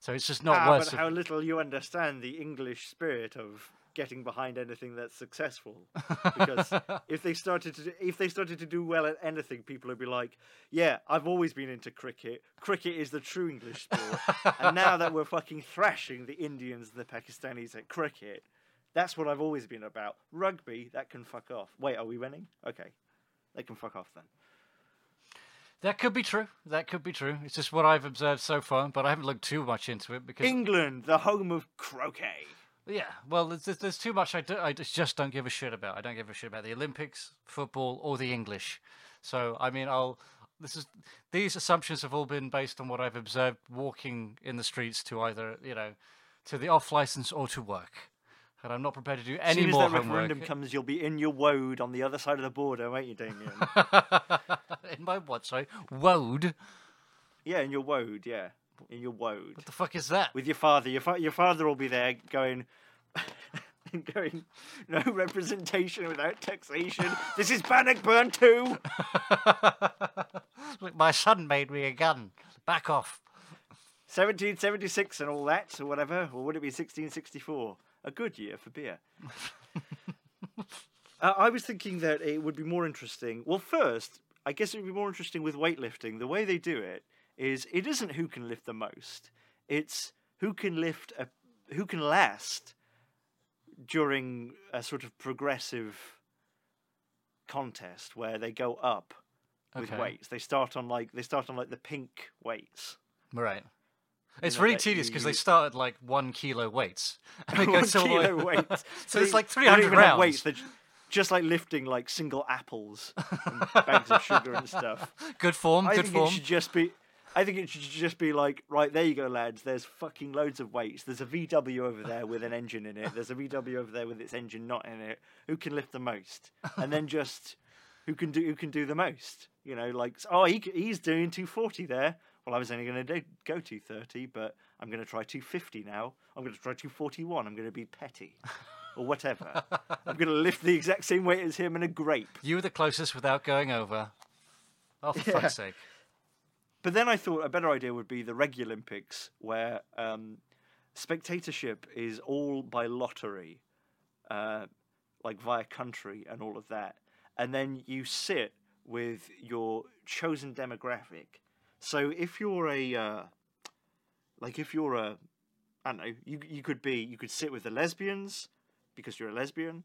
So it's just not ah, worth but how little you understand the English spirit of getting behind anything that's successful. Because if they started to do, if they started to do well at anything, people would be like, "Yeah, I've always been into cricket. Cricket is the true English sport." and now that we're fucking thrashing the Indians and the Pakistanis at cricket, that's what I've always been about. Rugby, that can fuck off. Wait, are we winning? Okay, they can fuck off then. That could be true. That could be true. It's just what I've observed so far, but I haven't looked too much into it because England, the home of croquet. Yeah, well, there's, there's- too much I, do, I just don't give a shit about. I don't give a shit about the Olympics, football, or the English. So, I mean, I'll. This is these assumptions have all been based on what I've observed walking in the streets to either you know to the off license or to work, and I'm not prepared to do As any soon as more that referendum comes, you'll be in your woad on the other side of the border, won't you, Damien? in my what? Sorry, woad. yeah, in your woad, yeah. In your woad. What the fuck is that? With your father. Your, fa- your father will be there going, going, no representation without taxation. This is Bannockburn too. Look, my son made me a gun. Back off. 1776 and all that, or whatever. Or would it be 1664? A good year for beer. uh, I was thinking that it would be more interesting. Well, first, I guess it would be more interesting with weightlifting. The way they do it is it isn't who can lift the most. It's who can lift a who can last during a sort of progressive contest where they go up with Okay. weights. They start on like they start on like the pink weights. Right. It's know, really tedious because they start at like one kilo weights. And they go One to all the kilo weights. so it's They- like they don't 300 even have rounds. weights. They're just like lifting like single apples, and bags of sugar and stuff. Good form, I good think form. it should just be. I think it should just be like, right there you go, lads. There's fucking loads of weights. There's a VW over there with an engine in it. There's a VW over there with its engine not in it. Who can lift the most? And then just who can do who can do the most? You know, like oh he he's doing 240 there. Well, I was only going to go 230, but I'm going to try 250 now. I'm going to try 241. I'm going to be petty. Or whatever. I'm going to lift the exact same weight as him in a grape. You were the closest without going over. Oh, for Yeah. fuck's sake. But then I thought a better idea would be the regular Olympics, where um, spectatorship is all by lottery, uh, like via country and all of that. And then you sit with your chosen demographic. So if you're a, uh, like if you're a, I don't know, you you could be you could sit with the lesbians because you're a lesbian.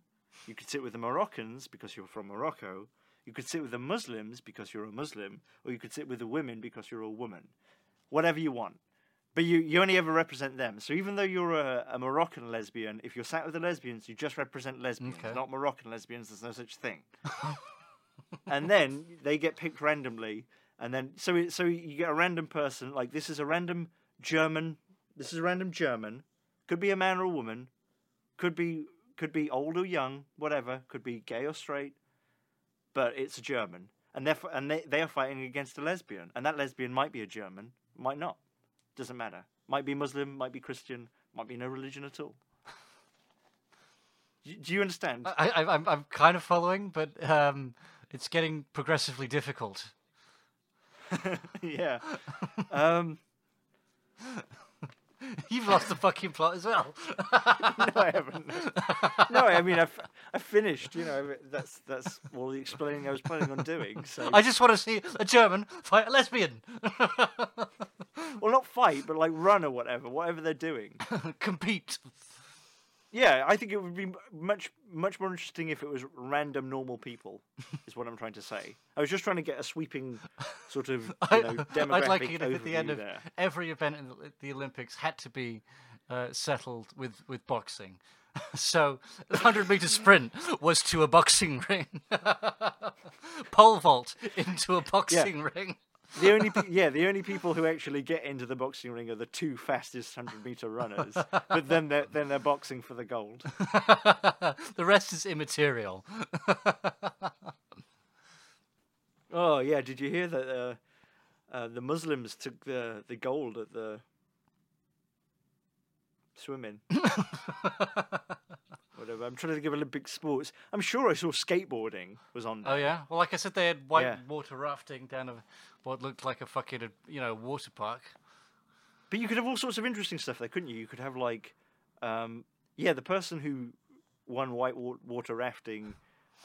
You could sit with the Moroccans because you're from Morocco. You could sit with the Muslims because you're a Muslim, or you could sit with the women because you're a woman. Whatever you want. But you, you only ever represent them. So even though you're a, a Moroccan lesbian, if you're sat with the lesbians, you just represent lesbians, Okay. not Moroccan lesbians. There's no such thing. and then they get picked randomly, and then so it, so you get a random person. Like this is a random German. This is a random German. Could be a man or a woman. Could be could be old or young, whatever. Could be gay or straight. But it's a German, and they're and they they are fighting against a lesbian, and that lesbian might be a German, might not. Doesn't matter. Might be Muslim, might be Christian, might be no religion at all. Do- you understand? I, I, I'm, I'm kind of following, but um, it's getting progressively difficult. yeah. Um, You've lost the fucking plot as well. no, I haven't. No, I mean I've I finished. You know, that's that's all the explaining I was planning on doing. So, I just want to see a German fight a lesbian. well, not fight, but like run or whatever, whatever they're doing. Compete. Yeah, I think it would be much much more interesting if it was random normal people. is what I'm trying to say. I was just trying to get a sweeping sort of you know, demographic I'd like it if at the end of there. every event in the, the Olympics had to be uh, settled with, with boxing. So, the 100 meter sprint was to a boxing ring. Pole vault into a boxing ring. The only pe- yeah, the only people who actually get into the boxing ring are the two fastest hundred meter runners. but then they're then they're boxing for the gold. the rest is immaterial. Oh yeah, did you hear that uh, uh, the Muslims took the the gold at the swimming? I'm trying to think of Olympic sports. I'm sure I saw skateboarding was on there. Oh yeah. Well, like I said, they had white Yeah. water rafting down a what looked like a fucking uh, you know water park. But you could have all sorts of interesting stuff there, couldn't you? You could have like, um, yeah, the person who won white wa- water rafting,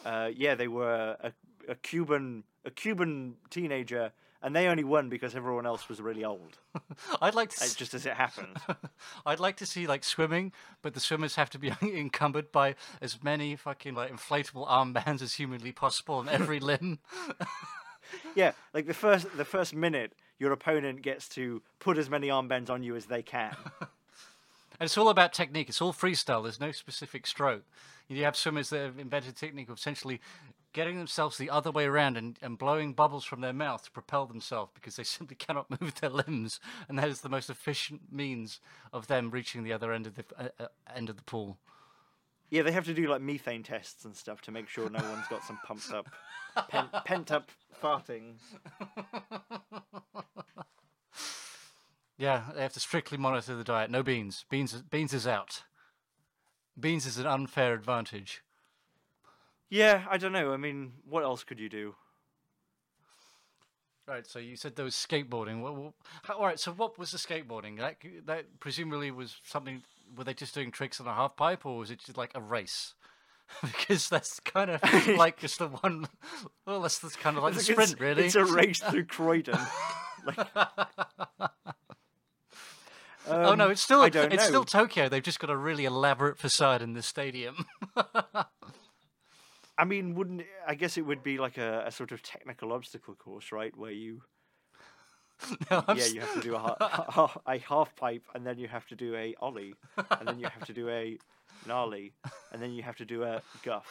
uh, yeah, they were a, a Cuban a Cuban teenager, and they only won because everyone else was really old. I'd like to. s- just as it happened. I'd like to see like swimming, but the swimmers have to be encumbered by as many fucking like inflatable armbands as humanly possible on every limb. yeah, like the first the first minute, your opponent gets to put as many armbands on you as they can. And it's all about technique. It's all freestyle. There's no specific stroke. You have swimmers that have invented technique of essentially getting themselves the other way around and, and blowing bubbles from their mouth to propel themselves because they simply cannot move their limbs, and that is the most efficient means of them reaching the other end of the uh, uh, end of the pool. Yeah, they have to do like methane tests and stuff to make sure no one's got some pumped up, pen, pent up farting. Yeah, they have to strictly monitor the diet. No beans. Beans. Beans is out. Beans is an unfair advantage. Yeah, I don't know. I mean, what else could you do? Right. So you said there was skateboarding. Well, well, how- all right. So what was the skateboarding? That that presumably was something. Were they just doing tricks on a half pipe, or was it just like a race? because that's kind of like just the one. Well, that's, that's kind of like the It's- sprint, really. It's a race through Croydon. like, oh no, Um, it's still don't it's know. still Tokyo. They've just got a really elaborate facade in the stadium. I mean, wouldn't I guess it would be like a, a sort of technical obstacle course, right? Where you, No, yeah, you have to do a, ha- ha- a half pipe, and then you have to do a ollie, and then you have to do a gnarly, and then you have to do a guff,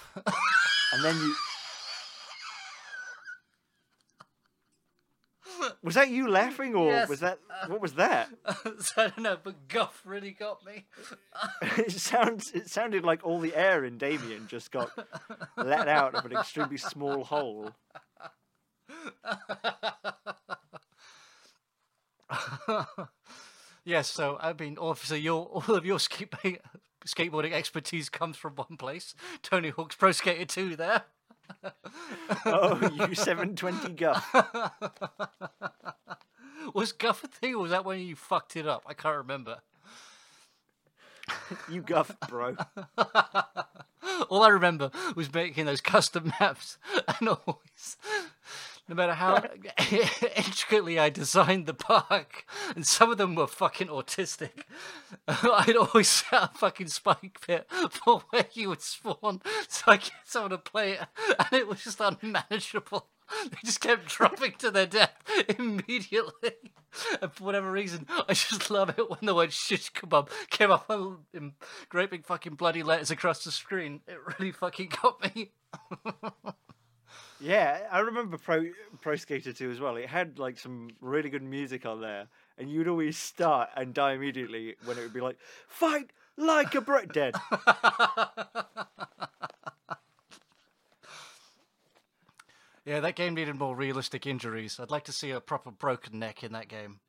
and then you. Was that you laughing, or Yes. was that what was that? so I don't know, but Guff really got me. it sounds it sounded like all the air in Damien just got let out of an extremely small hole. yes, so I mean, obviously, your all of your skateboarding expertise comes from one place. Tony Hawk's Pro Skater 2 there. Oh, you seven twenty guff. Was Guff a thing, or was that when you fucked it up? I can't remember. You guff, bro. All I remember was making those custom maps, and always, no matter how intricately I designed the park, and some of them were fucking autistic, I'd always set a fucking spike pit for where you would spawn, so I get someone to play it, and it was just unmanageable. They just kept dropping to their death immediately. And for whatever reason, I just love it when the word shish kebab came up in great big fucking bloody letters across the screen. It really fucking got me. Yeah, I remember Pro Pro Skater 2 as well. It had like some really good music on there, and you'd always start and die immediately when it would be like, "Fight like a Brit dead." Yeah, that game needed more realistic injuries. I'd like to see a proper broken neck in that game.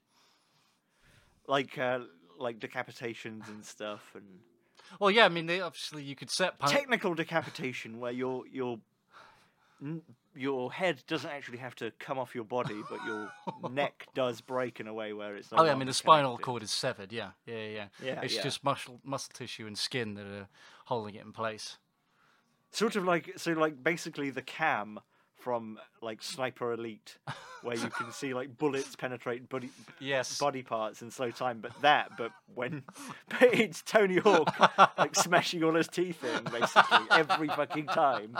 like uh, like decapitations and stuff, and Well, yeah, I mean, they, obviously you could set pun- technical decapitation where your your your head doesn't actually have to come off your body, but your neck does break in a way where it's. No Oh, yeah, I mean, the spinal connected. cord is severed. Yeah, yeah, yeah. yeah. Yeah, it's yeah. just muscle, muscle tissue and skin that are holding it in place. Sort of like so, like basically the cam from like Sniper Elite, where you can see like bullets penetrate body Yes. body parts in slow time, but that, but when but it's Tony Hawk like smashing all his teeth in basically every fucking time.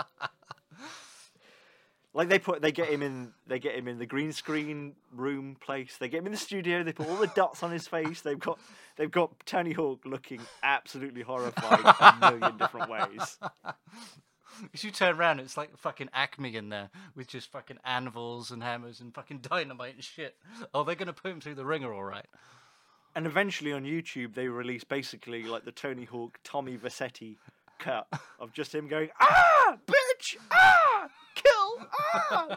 Like they put, they get him in, they get him in the green screen room place. They get him in the studio. They put all the dots on his face. They've got, they've got Tony Hawk looking absolutely horrified in a million different ways. If you turn around, it's like fucking Acme in there with just fucking anvils and hammers and fucking dynamite and shit. Oh, they're gonna put him through the ringer, all right. And eventually on YouTube, they release basically like the Tony Hawk Tommy Vercetti cut of just him going, ah, bitch, ah,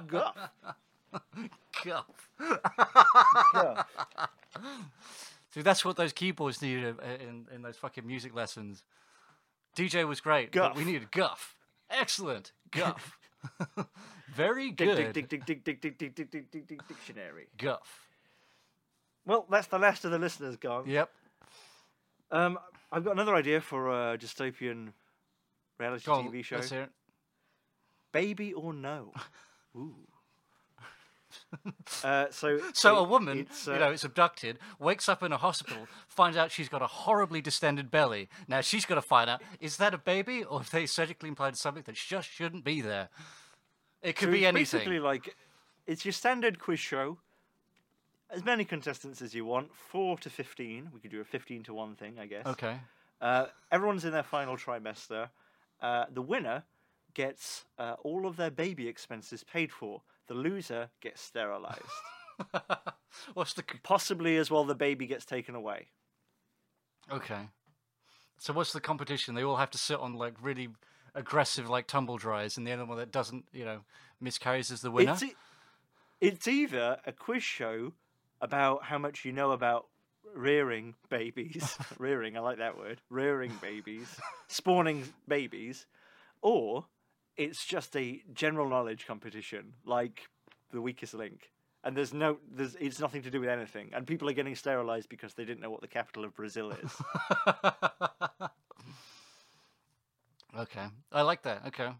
Guff. Guff. Guff. That's what those keyboards needed in, in those fucking music lessons. DJ was great, guff. but we needed guff. Excellent guff. Very good. Dictionary. Guff. Well, that's the last of the listeners gone. Yep. Um, I've got another idea for a dystopian reality Go on, TV show. Let's hear it. Baby or no? Ooh. uh, so, So a woman, it's, you uh, know, is abducted, wakes up in a hospital, finds out she's got a horribly distended belly. Now she's got to find out is that a baby or have they surgically implanted something that just shouldn't be there? It could so be it's anything. Basically, like it's your standard quiz show. As many contestants as you want, four to fifteen. We could do a fifteen to one thing, I guess. Okay. Uh, everyone's in their final trimester. Uh, the winner gets uh, all of their baby expenses paid for. The loser gets sterilized. What's the Possibly as well, the baby gets taken away. okay? So what's the competition? They all have to sit on like really aggressive like tumble dries, and the other one that doesn't, you know, miscarries is the winner. It's, e- it's either a quiz show about how much you know about rearing babies, rearing, I like that word, rearing babies, spawning babies, or it's just a general knowledge competition like the weakest link. And there's no, there's, it's nothing to do with anything. And people are getting sterilized because they didn't know what the capital of Brazil is. okay, I like that. Okay.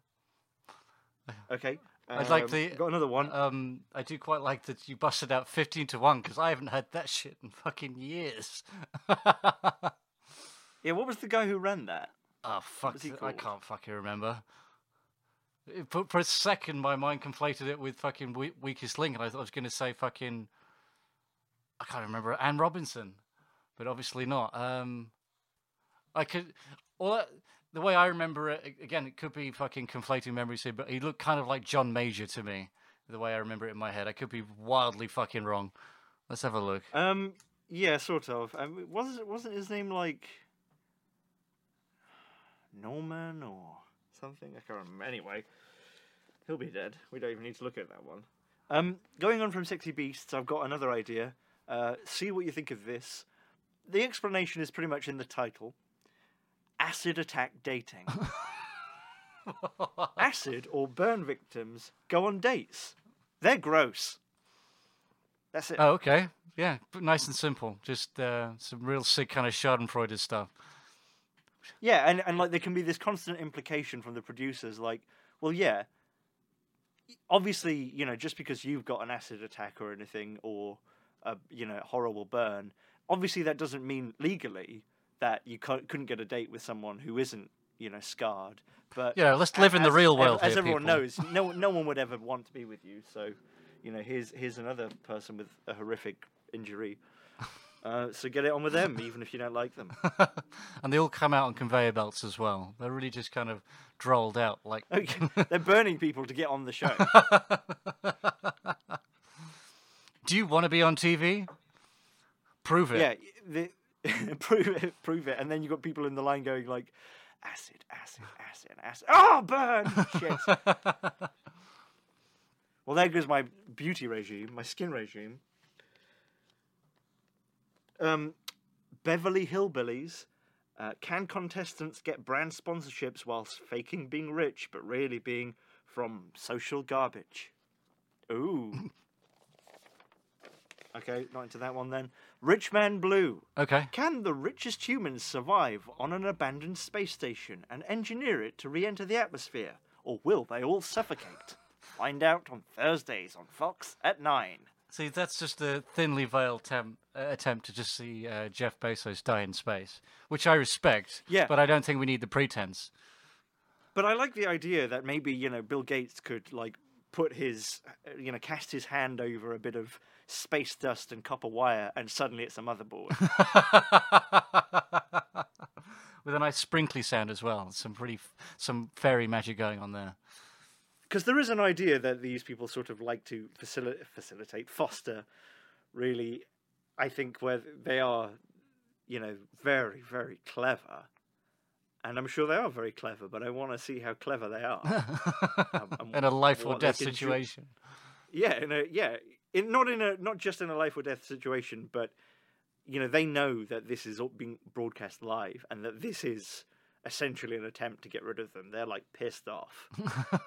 Okay. I'd like um, the- Got another one. Um, I do quite like that you busted out fifteen to one because I haven't heard that shit in fucking years. yeah, what was the guy who ran that? Oh fuck! I can't fucking remember. For, for a second, my mind conflated it with fucking we- weakest link, and I thought I was going to say fucking. I can't remember Anne Robinson, but obviously not. Um, I could. Well, the way I remember it again, it could be fucking conflating memories here, but he looked kind of like John Major to me. The way I remember it in my head, I could be wildly fucking wrong. Let's have a look. Um, yeah, sort of. Um, wasn't wasn't his name like Norman or something? I can't remember. Anyway, he'll be dead. We don't even need to look at that one. Um, going on from Sexy Beasts, I've got another idea. Uh, see what you think of this. The explanation is pretty much in the title. Acid attack dating. Acid or burn victims go on dates. They're gross. That's it. Oh, okay. Yeah, but nice and simple. Just uh, some real sick kind of Schadenfreude stuff. Yeah, and, and like there can be this constant implication from the producers, like, well, yeah, obviously, you know, just because you've got an acid attack or anything, or a you know horrible burn, obviously that doesn't mean legally that you cou- couldn't get a date with someone who isn't, you know, scarred. But Yeah, let's live in the as- real as- world as here, everyone people. knows, no no one would ever want to be with you. So, you know, here's here's another person with a horrific injury. Uh, so get it on with them, even if you don't like them. and they all come out on conveyor belts as well. They're really just kind of drolled out like Okay, they're burning people to get on the show. Do you want to be on TV? Prove it. Yeah, the, prove it, prove it, and then you've got people in the line going like, acid, acid, acid, acid. Oh, burn! Shit. well, there goes my beauty regime, my skin regime. Um, Beverly Hillbillies. Uh, can contestants get brand sponsorships whilst faking being rich, but really being from social garbage? Ooh. Okay, not into that one then. Rich Man Blue. Okay. Can the richest humans survive on an abandoned space station and engineer it to re enter the atmosphere? Or will they all suffocate? Find out on Thursdays on Fox at 9. See, that's just a thinly veiled tem- uh, attempt to just see uh, Jeff Bezos die in space, which I respect. Yeah. But I don't think we need the pretense. But I like the idea that maybe, you know, Bill Gates could, like, put his, uh, you know, cast his hand over a bit of space dust and copper wire and suddenly it's a motherboard. With a nice sprinkly sound as well. Some pretty, f- some fairy magic going on there. Because there is an idea that these people sort of like to facil- facilitate, foster, really, I think where they are, you know, very, very clever. And I'm sure they are very clever, but I want to see how clever they are. Um, and in a life or death can do- situation. Yeah, in a, yeah, in, not in a not just in a life or death situation, but you know they know that this is all being broadcast live and that this is essentially an attempt to get rid of them. They're like pissed off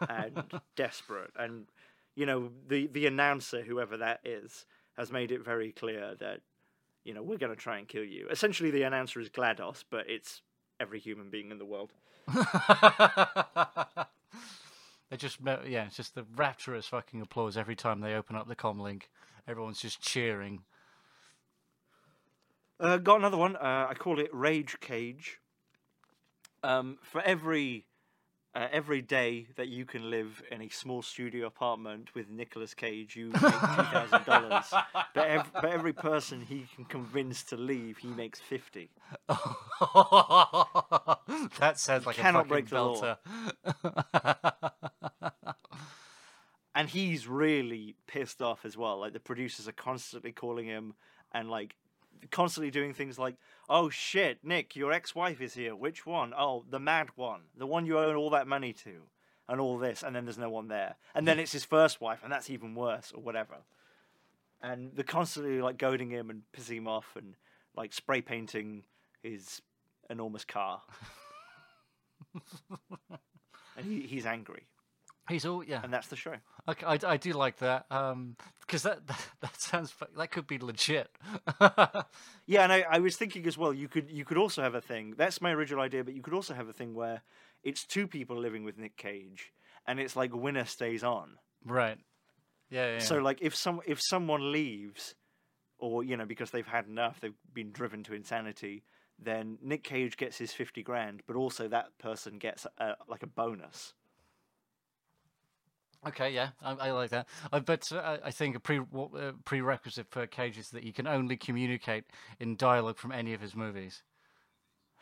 and desperate, and you know the the announcer, whoever that is, has made it very clear that you know we're going to try and kill you. Essentially, the announcer is Glados, but it's every human being in the world. they just yeah, it's just the rapturous fucking applause every time they open up the comlink. Everyone's just cheering. Uh, got another one. Uh, I call it Rage Cage. Um, for every uh, every day that you can live in a small studio apartment with Nicolas Cage, you make two thousand dollars. But ev- for every person he can convince to leave, he makes fifty. that sounds like cannot a fucking break the law. And he's really pissed off as well. Like the producers are constantly calling him and like constantly doing things like, "Oh shit, Nick, your ex-wife is here. Which one? Oh, the mad one, the one you owe all that money to." And all this, and then there's no one there, and then it's his first wife, and that's even worse, or whatever. And they're constantly like goading him and pissing him off, and like spray painting his enormous car. and he, he's angry, He's all yeah. and that's the show. Okay, I, I do like that um, because that, that that sounds that could be legit. Yeah, and I, I was thinking as well. You could you could also have a thing. That's my original idea, but you could also have a thing where it's two people living with Nick Cage, and it's like winner stays on. right. Yeah, yeah. So like if some if someone leaves, or you know because they've had enough, they've been driven to insanity, then Nick Cage gets his fifty grand, but also that person gets a, like a bonus. Okay, yeah, I, I like that. I but uh, I think a pre uh, prerequisite for Cage is that he can only communicate in dialogue from any of his movies.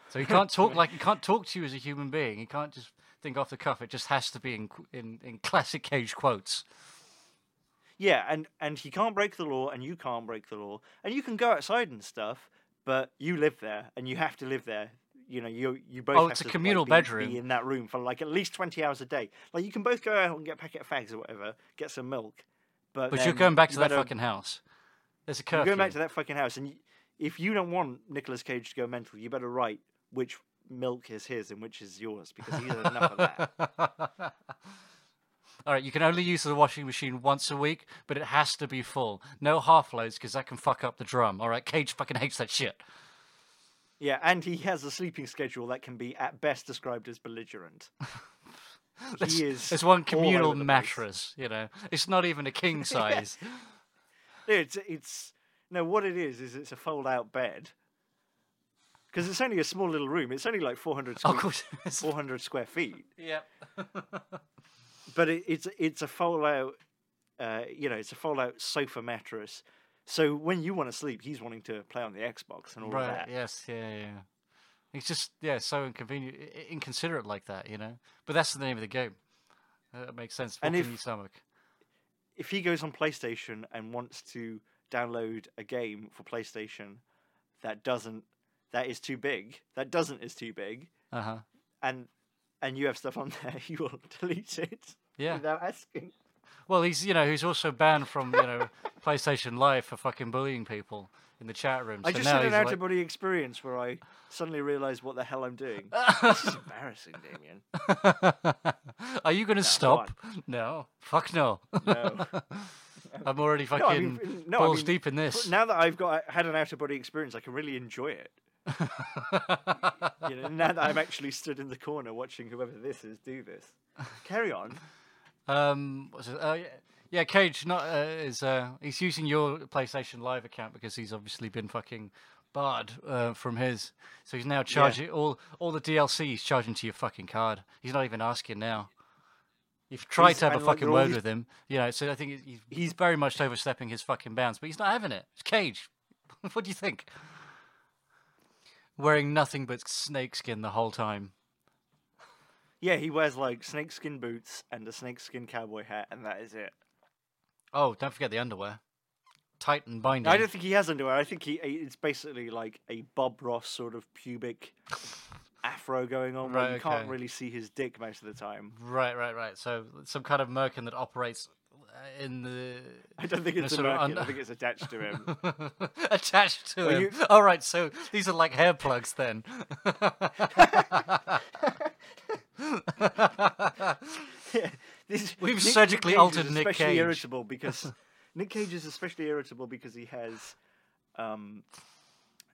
So he can't talk like he can't talk to you as a human being. He can't just think off the cuff. It just has to be in in, in classic Cage quotes. Yeah, and and he can't break the law, and you can't break the law, and you can go outside and stuff, but you live there, and you have to live there. You know, you you both. Oh, have it's a to, like, communal be- bedroom. Be in that room for like at least twenty hours a day. Like you can both go out and get a packet of fags or whatever, get some milk, but But you're going back to that fucking house. There's a You're going back to that fucking house, and y if you don't want Nicolas Cage to go mental, you better write which milk is his and which is yours because he's had enough of that. All right, you can only use the washing machine once a week, but it has to be full. No half loads because that can fuck up the drum. All right, Cage fucking hates that shit. Yeah, and he has a sleeping schedule that can be at best described as belligerent. He is there's one communal mattress, you know. It's not even a king size. Yeah, It's it's no what it is is it's a fold out bed. Because it's only a small little room. It's only like 400 square, course. 400 square feet. Yep. But it, it's it's a fold out, uh, you know, it's a fold out sofa mattress. So when you want to sleep, he's wanting to play on the Xbox and all right. that. Yes. Yeah. Yeah. It's just yeah, so inconvenient, inconsiderate like that, you know. But that's the name of the game. Uh, That makes sense. What And if- stomach? If he goes on PlayStation and wants to download a game for PlayStation that doesn't, that is too big, that doesn't is too big, Uh huh. and and you have stuff on there, you will delete it Yeah. without asking. Well, he's you know he's also banned from you know PlayStation Live for fucking bullying people in the chat room. I so just now had an out of body experience where I suddenly realised what the hell I'm doing. this is embarrassing, Damien. Are you going to go stop? No. Fuck no. No. I'm already No, fucking I mean, no, I balls mean, deep in this. Now that I've got had an out of body experience, I can really enjoy it. You know, now that I'm actually stood in the corner watching whoever this is do this. Carry on. Um, what's it? Uh, yeah, yeah, Cage not uh, is uh, he's using your PlayStation Live account because he's obviously been fucking barred uh, from his. So he's now charging all all the DLC. He's charging to your fucking card. He's not even asking now. You've tried He's- to have a fucking word with him, you know. So I think he's, he's very much overstepping his fucking bounds, but he's not having it. It's Cage. what do you think? Wearing nothing but snakeskin the whole time. Yeah, he wears like snakeskin boots and a snakeskin cowboy hat, and that is it. Oh, don't forget the underwear. Tight and binding. I don't think he has underwear. I think he it's basically like a Bob Ross sort of pubic afro going on, where Right, you can't really see his dick most of the time. Right, right, right. So some kind of merkin that operates uh, in the I don't think it's a merkin. un- I think it's attached to him. attached to Well, him. you- All right, so these are like hair plugs then. Yeah, this, We've Nick- surgically Cage altered Nick especially Cage. irritable because Nick Cage is especially irritable because he has um,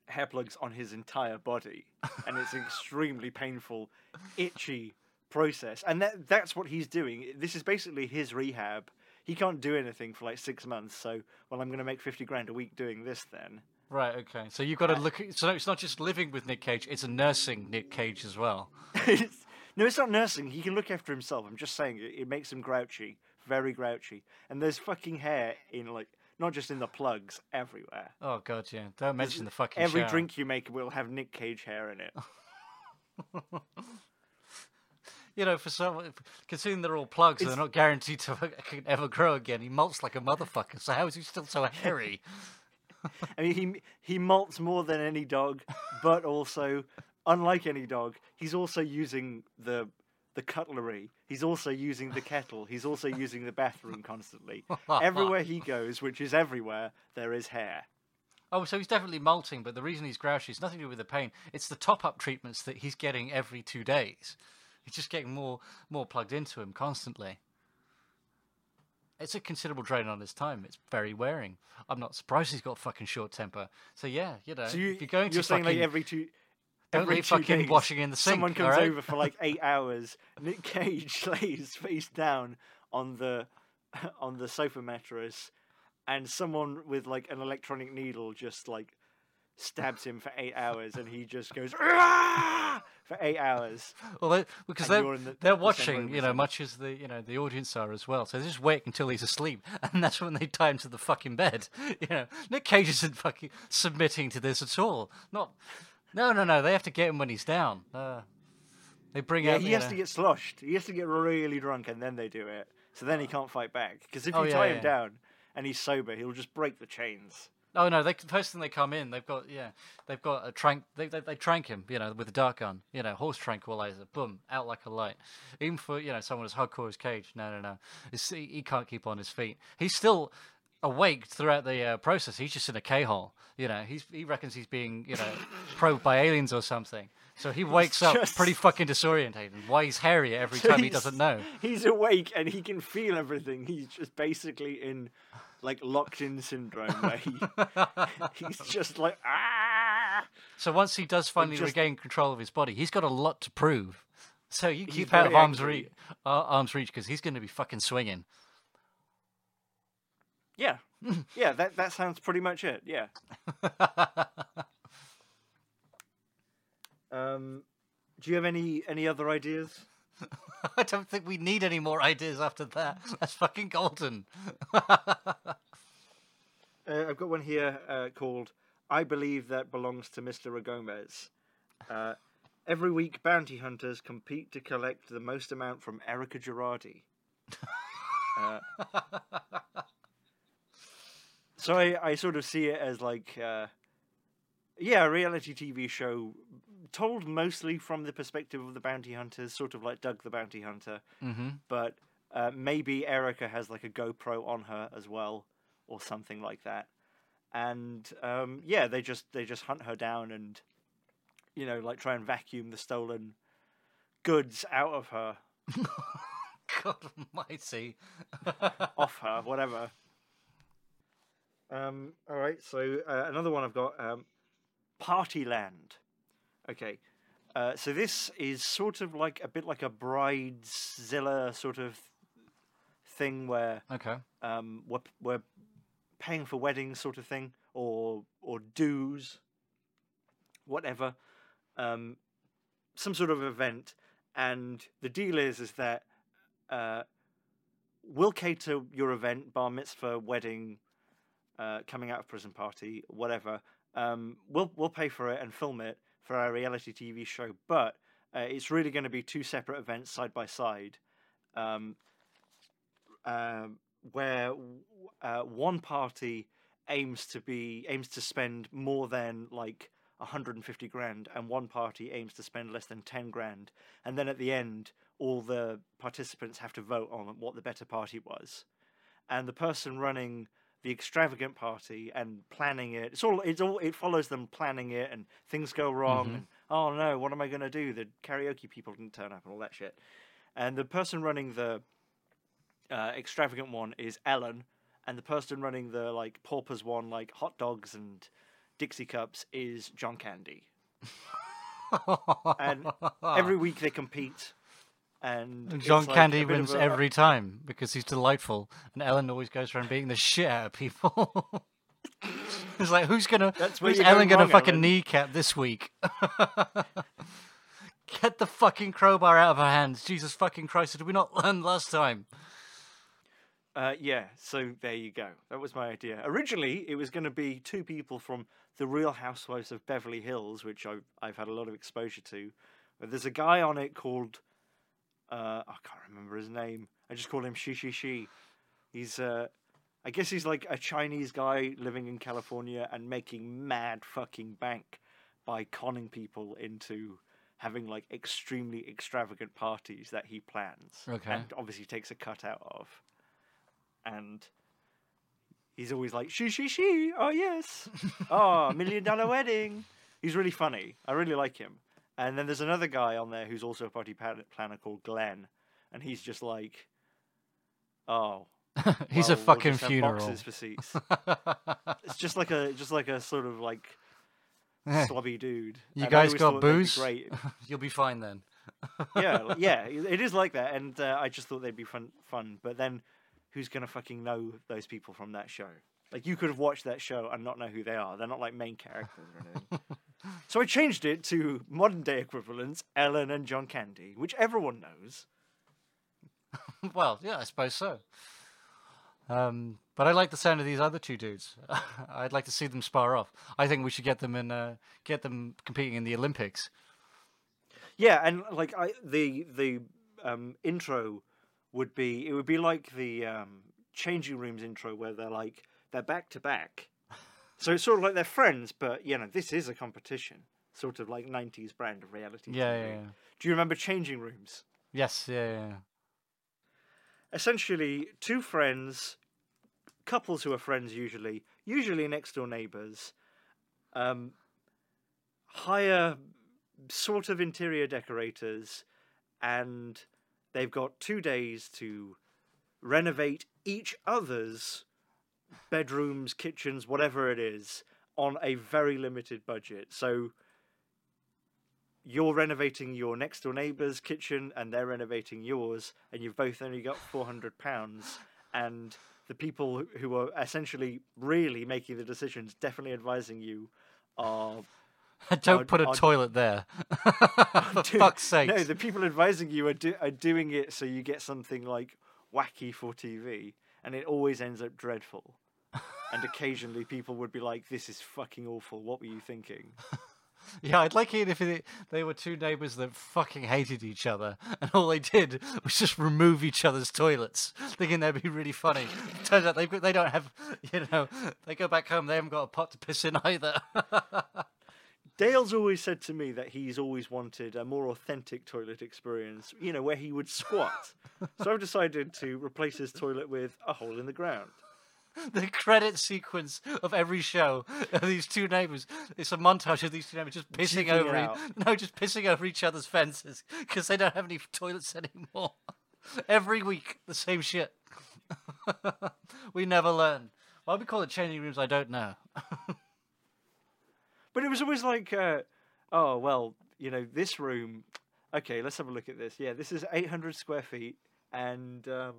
hair plugs on his entire body, and it's an extremely painful, itchy process. And that that's what he's doing. This is basically his rehab. He can't do anything for like six months, so well, I'm going to make fifty grand a week doing this then. right, okay. So you've got to look. At, so it's not just living with Nick Cage; it's a nursing Nick Cage as well. It's- no, it's not nursing. He can look after himself. I'm just saying it, it makes him grouchy, very grouchy. And there's fucking hair in like not just in the plugs, everywhere. Oh god, yeah. Don't mention the fucking Every shower. drink you make will have Nick Cage hair in it. You know, for some, considering they're all plugs, and they're not guaranteed to ever grow again. He molts like a motherfucker. So how is he still so hairy? I mean, he he molts more than any dog, but also, unlike any dog, he's also using the the cutlery. He's also using the kettle. He's also using the bathroom constantly. Everywhere he goes, which is everywhere, there is hair. Oh, so he's definitely molting, but the reason he's grouchy is nothing to do with the pain. It's the top-up treatments that he's getting every two days. He's just getting more more plugged into him constantly. It's a considerable drain on his time. It's very wearing. I'm not surprised he's got fucking short temper. So yeah, you know, So you, if you're going you're to saying fucking, like every two. Every fucking days, washing in the sink. Someone comes alright? over for like eight hours. Nick Cage lays face down on the on the sofa mattress, and someone with like an electronic needle just like stabs him for eight hours, and he just goes for eight hours. Well, they, because and they're the- they're the watching, you know, much as the you know the audience are as well. So they just wait until he's asleep, and that's when they tie him to the fucking bed. You know, Nick Cage isn't fucking submitting to this at all. Not, no, no, no. They have to get him when he's down. Uh, they bring Yeah, out. he has know- to get sloshed. He has to get really drunk, and then they do it. So then he can't fight back. Because if Oh, you yeah, tie him yeah. down and he's sober, he'll just break the chains. Oh no! They first thing they come in, they've got yeah, they've got a trank. They, they they trank him, you know, with a dart gun, you know, horse tranquilizer, boom, out like a light. Even for you know someone as hardcore as Cage, no, no, no, It's, he, he can't keep on his feet. He's still awake throughout the uh, process. He's just in a K hole, you know. He's he reckons he's being you know probed by aliens or something. So he wakes up pretty fucking disorientated. Why he's hairy every time he doesn't know. He's awake and he can feel everything. He's just basically in like locked in syndrome where he, he's just like ah. So once he does finally just- regain control of his body, he's got a lot to prove. So you keep out of arm's uh, arm's reach, because he's going to be fucking swinging. Yeah, yeah. That that sounds pretty much it. Yeah. Um, do you have any any other ideas? I don't think we need any more ideas after that. That's fucking golden. Uh, I've got one here uh, called "I Believe That Belongs to Mr. Gomez." Uh, every week, bounty hunters compete to collect the most amount from Erika Girardi. So I, I sort of see it as like, uh, yeah, a reality TV show told mostly from the perspective of the bounty hunters, sort of like Dog the Bounty Hunter hmm but uh, maybe Erika has like a GoPro on her as well, or something like that. And um, yeah, they just they just hunt her down and you know like try and vacuum the stolen goods out of her, God Almighty. off her, whatever. Um, all right, so uh, another one I've got um, Partyland. Okay, uh, so this is sort of like a bit like a bridezilla sort of thing where okay. um, we're, we're paying for weddings sort of thing or or dues whatever um, some sort of event and the deal is is that uh, we'll cater your event bar mitzvah wedding uh, coming out of prison party whatever um, we'll we'll pay for it and film it for our reality TV show but uh, it's really going to be two separate events side by side um, um, where uh, one party aims to be aims to spend more than like 150 grand and one party aims to spend less than 10 grand and then at the end all the participants have to vote on what the better party was. And the person running the extravagant party and planning it. It's all it's all it follows them planning it, and things go wrong. Mhm. And oh no, what am I gonna do? The karaoke people didn't turn up and all that shit. And the person running the uh, extravagant one is Ellen, and the person running the like paupers one, like hot dogs and Dixie cups, is John Candy. And Every week they compete, and John like Candy a bit of wins a- every time because he's delightful, and Ellen always goes around beating the shit out of people. it's like, who's gonna? Who's Ellen going gonna wrong, fucking Ellen. kneecap this week? Get the fucking crowbar out of her hands! Jesus fucking Christ! Did we not learn last time? Uh, yeah, so there you go. That was my idea. Originally, it was going to be two people from The Real Housewives of Beverly Hills, which I've, I've had a lot of exposure to. But there's a guy on it called. Uh, I can't remember his name. I just call him Shi Shi Shi. He's. Uh, I guess he's like a Chinese guy living in California and making mad fucking bank by conning people into having like extremely extravagant parties that he plans. Okay. And obviously takes a cut out of and he's always like she she she oh yes oh million dollar wedding he's really funny i really like him and then there's another guy on there who's also a party planner called glenn and he's just like oh he's well, a we'll fucking have funeral. boxes for seats it's just like a just like a sort of like slobby dude You And guys got be booze? great You'll be fine then. yeah, yeah, it it is like that, and uh, I just thought they'd be fun, fun. But then, who's gonna fucking know those people from that show? Like, you could have watched that show and not know who they are. They're not like main characters or anything. so I changed it to modern day equivalents: Ellen and John Candy, which everyone knows. well, yeah, I suppose so. Um, but I like the sound of these other two dudes. I'd like to see them spar off. I think we should get them in, uh, get them competing in the Olympics. Yeah, and like I the the um, intro would be it would be like the um, changing rooms intro where they're like they're back to back. So it's sort of like they're friends, but you know this is a competition, sort of like '90s brand of reality. Yeah, yeah, yeah. Do you remember changing rooms? Yes, yeah, yeah, yeah. Essentially, two friends, couples who are friends usually, usually next door neighbors, um, hire sort of interior decorators, and they've got two days to renovate each other's bedrooms, kitchens, whatever it is, on a very limited budget. So you're renovating your next door neighbour's kitchen and they're renovating yours, and you've both only got four hundred pounds, and the people who are essentially really making the decisions, definitely advising you, are Don't I'd- put a I'd- toilet there. For do- fuck's sake. No, the people advising you are, do, are doing it so you get something like wacky for TV, and it always ends up dreadful. And occasionally people would be like, "This is fucking awful. What were you thinking?" Yeah, I'd like it if it, they were two neighbours that fucking hated each other, and all they did was just remove each other's toilets, thinking that'd be really funny. Turns out they they don't have, you know, they go back home, they haven't got a pot to piss in either. Dale's always said to me that he's always wanted a more authentic toilet experience, you know, where he would squat. so I've decided to replace his toilet with a hole in the ground. the credit sequence of every show of these two neighbours, it's a montage of these two neighbours just pissing over, e- no, just pissing over each other's fences because they don't have any toilets anymore. every week, the same shit. we never learn. Why we call it changing rooms, I don't know. But it was always like, uh, oh, well, you know, this room, okay, let's have a look at this. Yeah, this is 800 square feet, and um,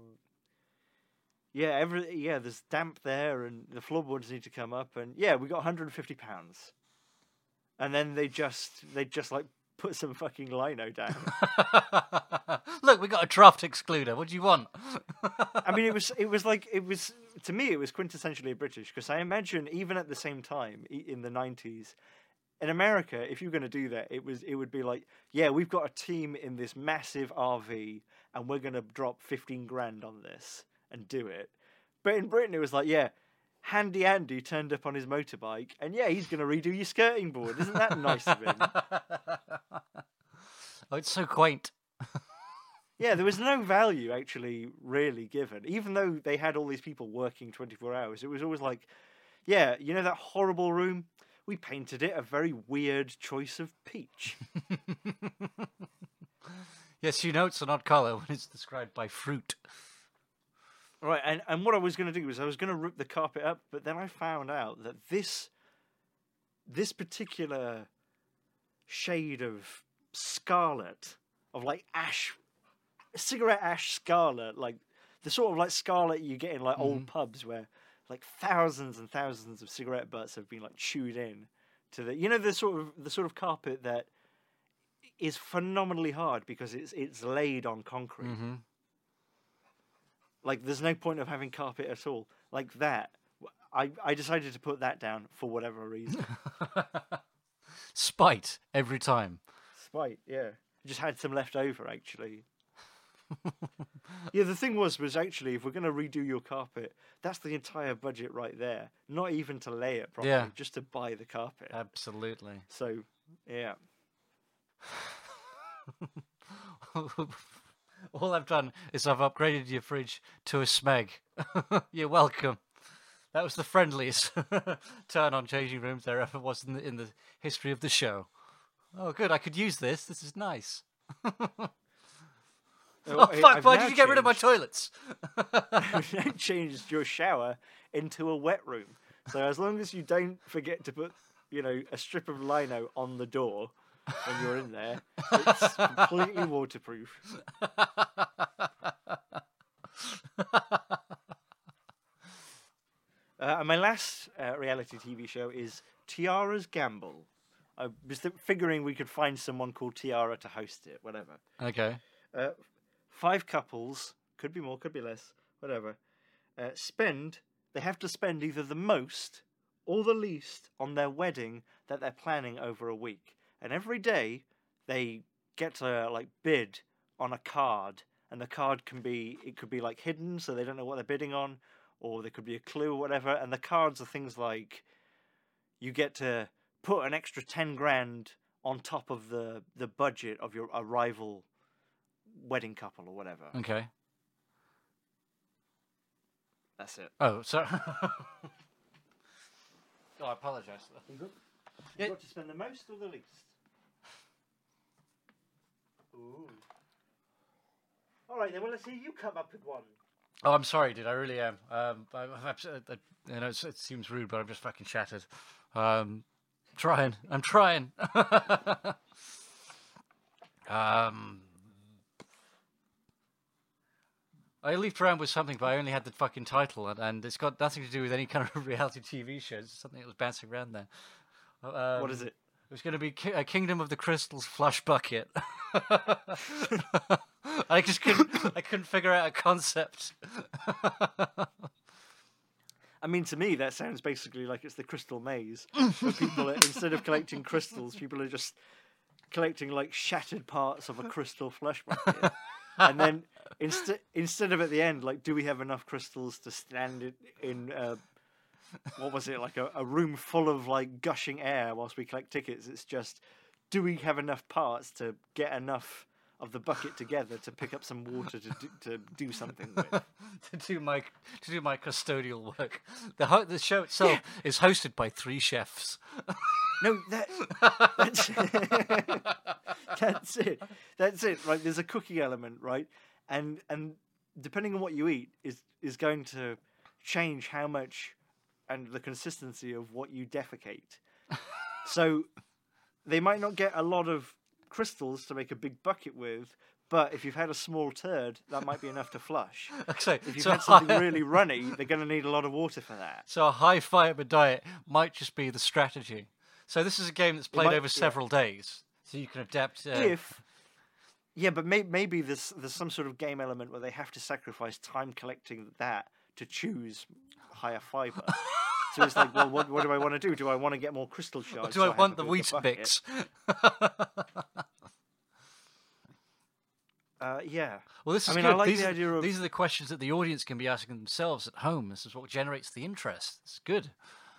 yeah, every yeah, there's damp there, and the floorboards need to come up, and yeah, we got 150 pounds. And then they just they just like put some fucking lino down. Look, we got a draft excluder. What do you want? I mean, it was it was like it was to me it was quintessentially British because I imagine even at the same time in the nineties, in America, if you're going to do that, it was it would be like, yeah, we've got a team in this massive RV and we're going to drop fifteen grand on this and do it. But in Britain, it was like, yeah. Handy Andy turned up on his motorbike, and yeah, he's going to redo your skirting board. Isn't that nice of him? oh, it's so quaint. yeah, there was no value actually really given, even though they had all these people working 24 hours. It was always like, yeah, you know that horrible room? We painted it a very weird choice of peach. yes, you know it's an odd color when it's described by fruit. Right, and, and what I was going to do was I was going to rip the carpet up, but then I found out that this this particular shade of scarlet, of like ash, cigarette ash scarlet, like the sort of like scarlet you get in like old pubs where like thousands and thousands of cigarette butts have been like chewed in to the you know the sort of the sort of carpet that is phenomenally hard because it's it's laid on concrete. hmm Like, there's no point of having carpet at all. Like that. I, I decided to put that down for whatever reason. Spite every time. Spite, yeah. Just had some left over, actually. yeah, the thing was, was actually, if we're going to redo your carpet, that's the entire budget right there. Not even to lay it properly, Yeah. just to buy the carpet. Absolutely. so, yeah. All I've done is I've upgraded your fridge to a Smeg. You're welcome. That was the friendliest turn on changing rooms there ever was in the, in the history of the show. Oh, good. I could use this. This is nice. Oh, I- fuck. I've Why did you get rid of my toilets? I've now changed your shower into a wet room. So as long as you don't forget to put, you know, a strip of lino on the door when you're in there, it's completely waterproof. Uh, and my last uh, reality TV show is Tiara's Gamble. I was th- figuring we could find someone called Tiara to host it, whatever. okay. Uh, five couples, could be more, could be less, whatever, uh, spend, they have to spend either the most or the least on their wedding that they're planning over a week. And every day they get to like bid on a card, and the card can be, it could be like hidden, so they don't know what they're bidding on, or there could be a clue or whatever. And the cards are things like you get to put an extra 10 grand on top of the, the budget of your a rival wedding couple or whatever. Okay. That's it. Oh, sorry. oh, I apologize. You got, Yeah. got to spend the most or the least? Ooh. All right then. Well, let's see you come up with one. Oh, I'm sorry, dude. I really am. Um, I, I'm abs- uh, uh, you know, it's, it seems rude, but I'm just fucking shattered. Um, trying. I'm trying. um, I leaped around with something, but I only had the fucking title, and, and it's got nothing to do with any kind of reality TV show. It's something that was bouncing around there. Um, what is it? It was going to be a Kingdom of the Crystals flush bucket. I just couldn't. I couldn't figure out a concept. I mean, to me, that sounds basically like it's the crystal maze. where people, are, instead of collecting crystals, people are just collecting like shattered parts of a crystal flesh bucket. and then instead, instead of at the end, like, do we have enough crystals to stand it in? Uh, what was it like a, a room full of like gushing air whilst we collect tickets? It's just, do we have enough parts to get enough of the bucket together to pick up some water to do, to do something with? to do my to do my custodial work. The ho- the show itself is hosted by three chefs. No, that that's, that's it. That's it. Right, there's a cooking element, right, and and depending on what you eat is is going to change how much and the consistency of what you defecate. so they might not get a lot of crystals to make a big bucket with, but if you've had a small turd, that might be enough to flush. So, If you've so, had something high, really runny, they're going to need a lot of water for that. so a high fiber diet might just be the strategy. So this is a game that's played might- over yeah. several days, so you can adapt. Uh, if yeah, but may, maybe there's there's some sort of game element where they have to sacrifice time collecting that to choose higher fiber. so it's like, well, what, what do I want to do? Do I want to get more crystal shards? do so I have want the wheat mix? Uh, yeah. Well, this I is mean, I like these, the are, idea of- these are the questions that the audience can be asking themselves at home. This is what generates the interest. It's good.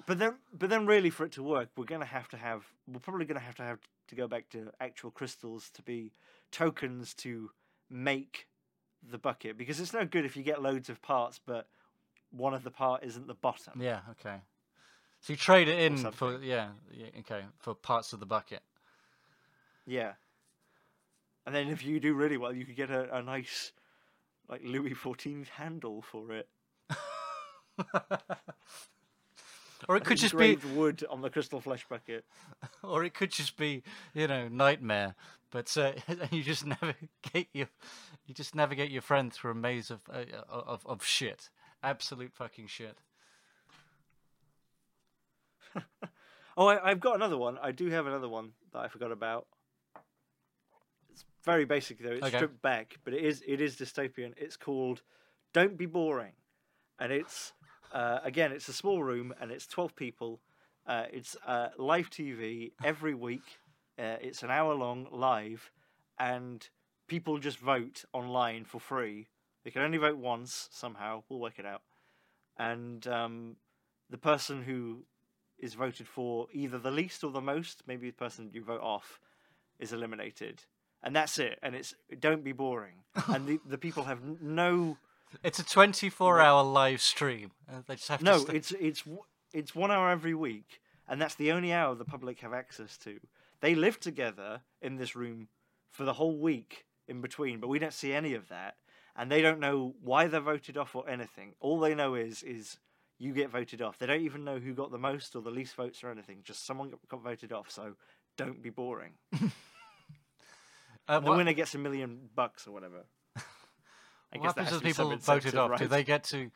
But then, but then, really, for it to work, we're going to have to have. We're probably going to have to have to go back to actual crystals to be tokens to make the bucket because it's no good if you get loads of parts, but one of the part isn't the bottom. Yeah. Okay. So you trade it in for yeah, yeah. Okay. For parts of the bucket. Yeah. And then if you do really well, you could get a, a nice, like Louis XIV handle for it. Or it could just be, wood on the crystal flesh bucket. or it could just be, you know, nightmare. But uh, you just navigate your, you just navigate your friend through a maze of uh, of of shit, absolute fucking shit. Oh, I, I've got another one. I do have another one that I forgot about. It's very basic though. It's Okay. stripped back, but it is it is dystopian. It's called "Don't Be Boring," and it's uh, again it's a small room and it's twelve people. Uh, it's uh, live TV every week. Uh, it's an hour long live, and people just vote online for free. They can only vote once somehow. We'll work it out. And um, the person who is voted for either the least or the most, maybe the person you vote off, is eliminated. And that's it. And it's don't be boring. and the, the people have no It's a twenty-four hour live stream. Uh, they just have to. no. It's it's it's one hour every week, and that's the only hour the public have access to. They live together in this room for the whole week in between, but we don't see any of that, and they don't know why they're voted off or anything. All they know is is you get voted off. They don't even know who got the most or the least votes or anything. Just someone got, got voted off. So don't be boring. uh, The winner gets a million bucks or whatever. I what happens to to the be some people voted off? Do they get to?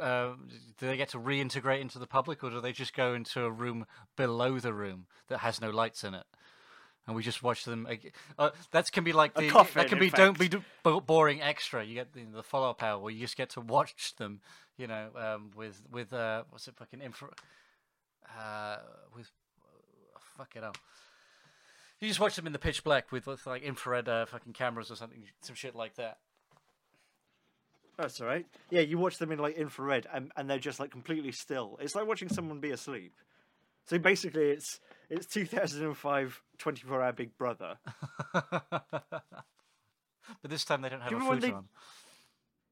Uh, do they get to reintegrate into the public, or do they just go into a room below the room that has no lights in it, and we just watch them? Uh, that can be like the coffin, that can be don't fact. be boring extra. You get the, the follow up hour where you just get to watch them. You know, um, with with uh, what's it fucking infra? Uh, with fuck it up. You just watch them in the pitch black with, with like infrared uh, fucking cameras or something, some shit like that. That's all right. Yeah, you watch them in like infrared, and, and they're just like completely still. It's like watching someone be asleep. So basically, it's it's 2005 24 hour Big Brother. but this time they don't have Do a you remember flute when on.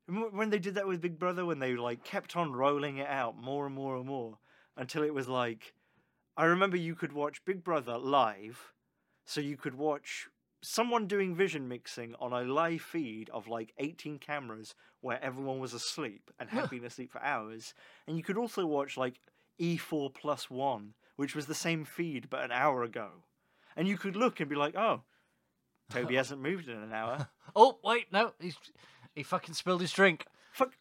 Remember when they did that with Big Brother? When they like kept on rolling it out more and more and more until it was like, I remember you could watch Big Brother live, so you could watch someone doing vision mixing on a live feed of like 18 cameras where everyone was asleep and had been asleep for hours, and you could also watch like E4 plus one, which was the same feed but an hour ago, and you could look and be like, oh. Toby hasn't moved in an hour. Oh wait, no, he's he fucking spilled his drink. Fuck.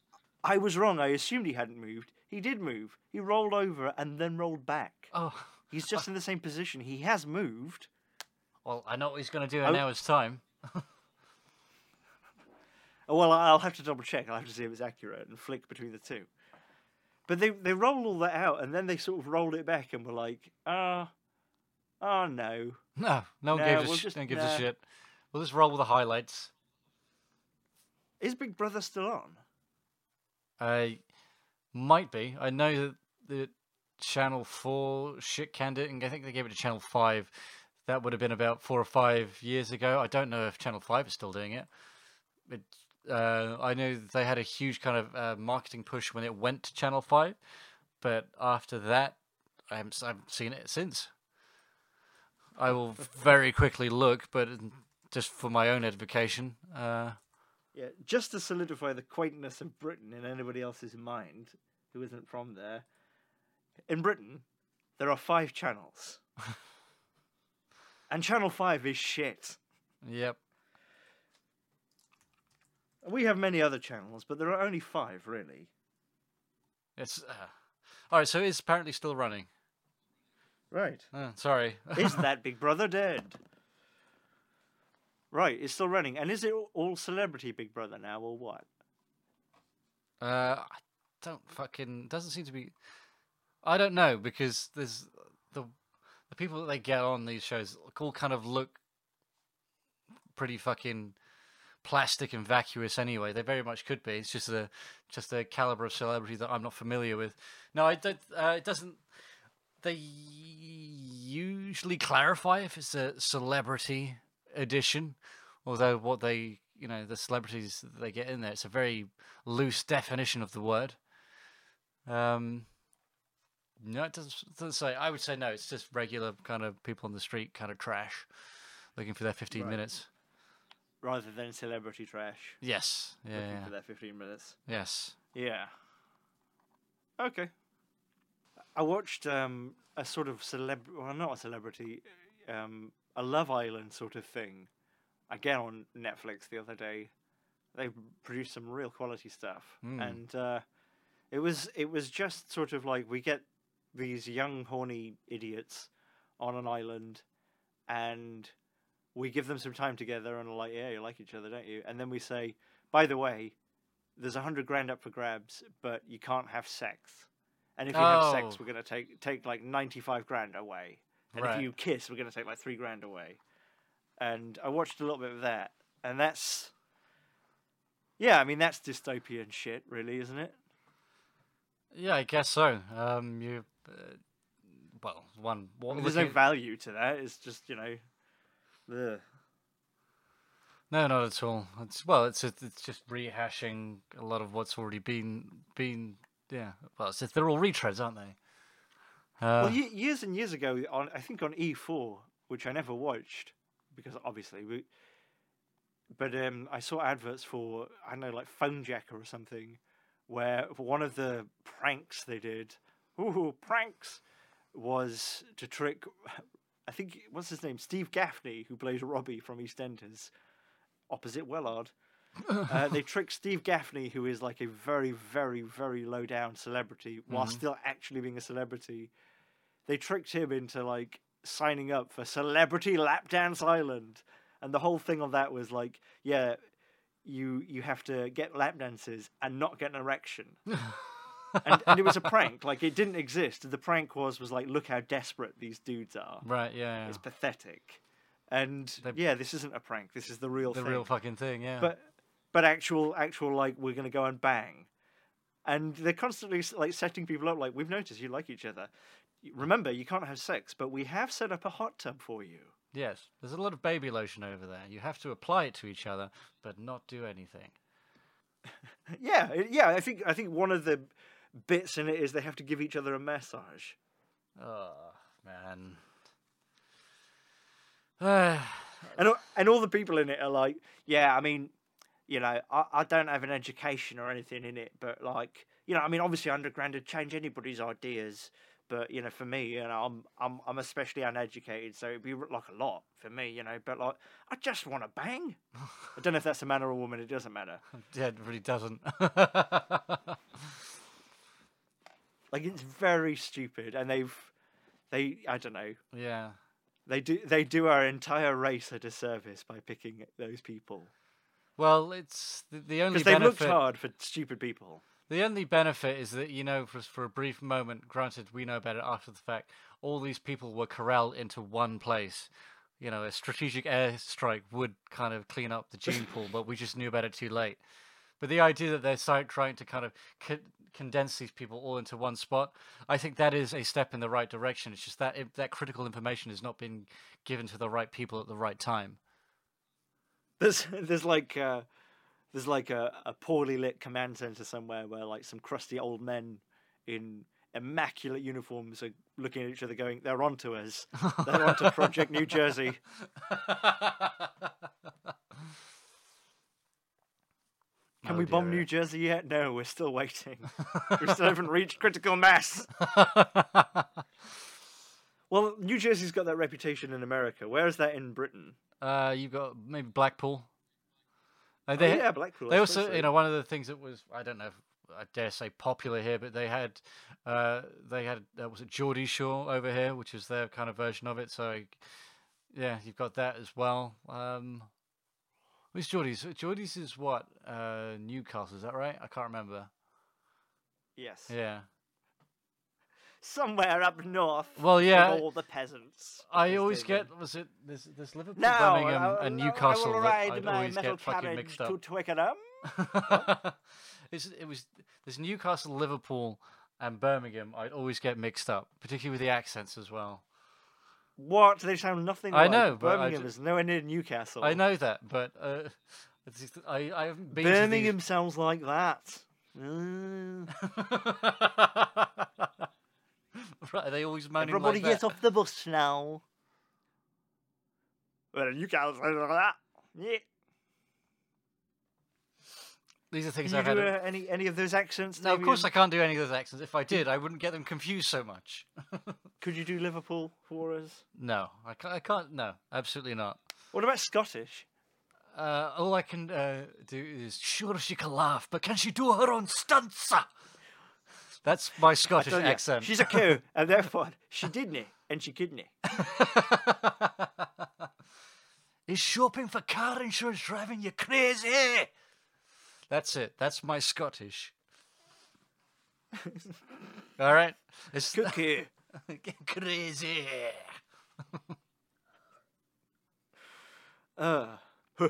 I was wrong. I assumed he hadn't moved. He did move. He rolled over and then rolled back. Oh, He's just in the same position. He has moved. well, I know what he's going to do in Oh. an hour's time. Oh, well, I'll have to double check. I'll have to see if it's accurate and flick between the two. But they they rolled all that out and then they sort of rolled it back and were like, ah, oh, no. No, no one Nah, gives a we'll sh- just- no one gives nah. a shit. We'll just roll with the highlights. Is Big Brother still on? I might be. I know that the Channel Four shit canned it, and I think they gave it to Channel Five. That would have been about four or five years ago. I don't know if Channel Five is still doing it. It, uh, I know they had a huge kind of uh, marketing push when it went to Channel Five, but after that, I haven't, I haven't seen it since. I will very quickly look, but just for my own edification. Uh, Yeah, just to solidify the quaintness of Britain in anybody else's mind who isn't from there. In Britain, there are five channels. and Channel 5 is shit. yep. We have many other channels, but there are only five, really. It's uh, all right. So it's apparently still running. Right. Uh, sorry. Is that Big Brother dead? Right, it's still running. And is it all celebrity Big Brother now, or what? uh, I don't fucking doesn't seem to be. I don't know because there's the the people that they get on these shows all kind of look pretty fucking plastic and vacuous anyway. They very much could be. It's just a just a caliber of celebrity that I'm not familiar with. No, I don't. Uh, it doesn't. They usually clarify if it's a celebrity edition, although what they you know the celebrities that they get in there. It's a very loose definition of the word. Um, no, it doesn't, doesn't say. I would say no. It's just regular kind of people on the street, kind of trash, looking for their fifteen Right. minutes. Rather than celebrity trash. Yes. Yeah. looking yeah. for their 15 minutes. Yes. Yeah. Okay. I watched um, a sort of celeb, well, not a celebrity, um, a Love Island sort of thing, again on Netflix the other day. They produced some real quality stuff, Hmm. and uh, it was it was just sort of like we get these young horny idiots on an island, and we give them some time together, and are like, yeah, you like each other, don't you? And then we say, by the way, there's a hundred grand up for grabs, but you can't have sex. And if you have sex, Oh. we're gonna take take like ninety five grand away. And Right. if you kiss, we're gonna take like three grand away. And I watched a little bit of that, and that's yeah, I mean that's dystopian shit, really, isn't it? Yeah, I guess so. Um, you, uh, well, one. There's no value to that. It's just you know, ugh. No, not at all. It's well, it's just, it's just rehashing a lot of what's already been been. Yeah, well, it's they're all retreads, aren't they? Uh, well, years and years ago, on I think on E4, which I never watched because obviously we. But um, I saw adverts for I don't know like Fonejacker or something, where one of the pranks they did, ooh pranks, was to trick. I think what's his name, Steve Gaffney, who plays Robbie from EastEnders, opposite Wellard. uh, they tricked Steve Gaffney, who is like a very, very, very low down celebrity, while still actually being a celebrity. They tricked him into like signing up for Celebrity Lap Dance Island, and the whole thing on that was like, yeah, you you have to get lap dances and not get an erection. and, and it was a prank. Like it didn't exist. The prank was was like, look how desperate these dudes are. right, yeah, yeah. It's pathetic. And They- yeah, this isn't a prank. This is the real thing. the thing real fucking thing. Yeah, but but actual actual like we're gonna go and bang and they're constantly like setting people up like we've noticed you like each other remember you can't have sex but we have set up a hot tub for you yes, there's a lot of baby lotion over there. You have to apply it to each other, but not do anything. yeah yeah i think i think one of the bits in it is they have to give each other a massage Oh man. And and all the people in it are like yeah i mean you know I, I don't have an education or anything in it but like you know i mean obviously underground would change anybody's ideas but you know for me you know i'm i'm, I'm especially uneducated so it'd be like a lot for me you know but like i just want to bang i don't know if that's a man or a woman it doesn't matter yeah, it really doesn't. like it's very stupid and they've they i don't know yeah. they do they do our entire race a disservice by picking those people Well, it's the, the only because benefit. looked hard for stupid people The only benefit is that you know, for for a brief moment, granted we know about it after the fact, all these people were corralled into one place. You know, a strategic airstrike would kind of clean up the gene pool, but we just knew about it too late. But the idea that they're trying to kind of co- condense these people all into one spot, I think that is a step in the right direction. It's just that if that critical information is not being given to the right people at the right time. There's there's like uh, there's like a, a poorly lit command center somewhere where like some crusty old men in immaculate uniforms are looking at each other, going, "They're onto us. They're onto Project New Jersey." Can Oh we bomb dear. New Jersey yet? No, we're still waiting. we still haven't reached critical mass. Well, New Jersey's got that reputation in America. Where is that in Britain? uh, you've got maybe Blackpool. Uh, Oh, they, yeah, Blackpool. They also, so. you know, one of the things that was I don't know, I dare say popular here, but they had, uh, they had uh, was it Geordie Shore over here, which is their kind of version of it. So, yeah, you've got that as well. Um, who's Geordie's? Geordie's is what uh, Newcastle, is that right? I can't remember. Yes. Yeah. Somewhere up north. Well, yeah. All the peasants. I always get was it this there's Liverpool, Now, Birmingham, and Newcastle I will that I'd my always metal get fucking mixed to up. Twickenham. it's, it was there's Newcastle, Liverpool, and Birmingham. I'd always get mixed up, particularly with the accents as well. What? They sound nothing I like. know, but I Birmingham ju- is nowhere near Newcastle. I know that, but uh, just- I, I haven't been to these- Birmingham sounds like that. Uh, right, are they always moaning everybody like get that? off the bus now. Well, can't like that. Yeah. These are things Can you I've do had. uh, any any of those accents? No, of course I can't do any of those accents. If I did, I wouldn't get them confused so much. Could you do Liverpool for us? No, I can't. I can't no, absolutely not. What about Scottish? Uh, all I can uh, do is sure she can laugh, but can she do her own stunts? sir?" That's my Scottish ya, accent. She's a cow, and therefore she didn't, and she couldn't. Is shopping for car insurance driving you crazy? That's it. That's my Scottish. All right. It's Cuckoo. crazy. Uh.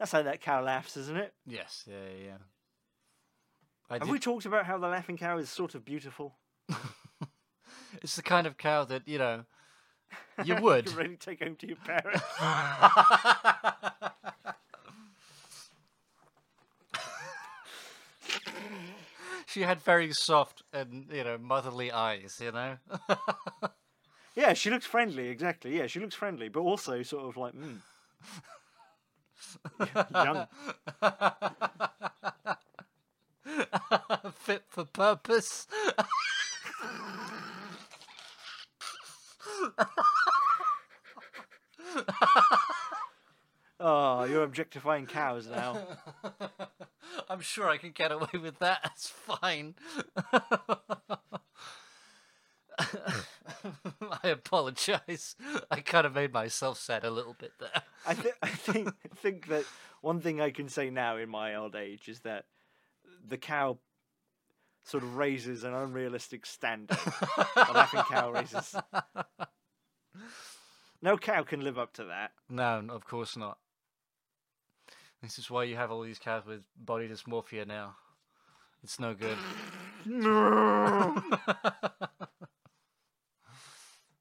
That's how that cow laughs, isn't it? Yes. Yeah. Yeah. I Have did- we talked about how the laughing cow is sort of beautiful? It's the kind of cow that you know you would. You really take home to your parents. She had very soft and you know motherly eyes. You know. yeah, she looks friendly. Exactly. Yeah, she looks friendly, but also sort of like mm. young. Fit for purpose. Oh, you're objectifying cows now. I'm sure I can get away with that. That's fine. I apologize. I kind of made myself sad a little bit there. I, th- I think I think that one thing I can say now in my old age is that the cow sort of raises an unrealistic standard. a laughing cow raises. No cow can live up to that. No, of course not. This is why you have all these cows with body dysmorphia now. It's no good.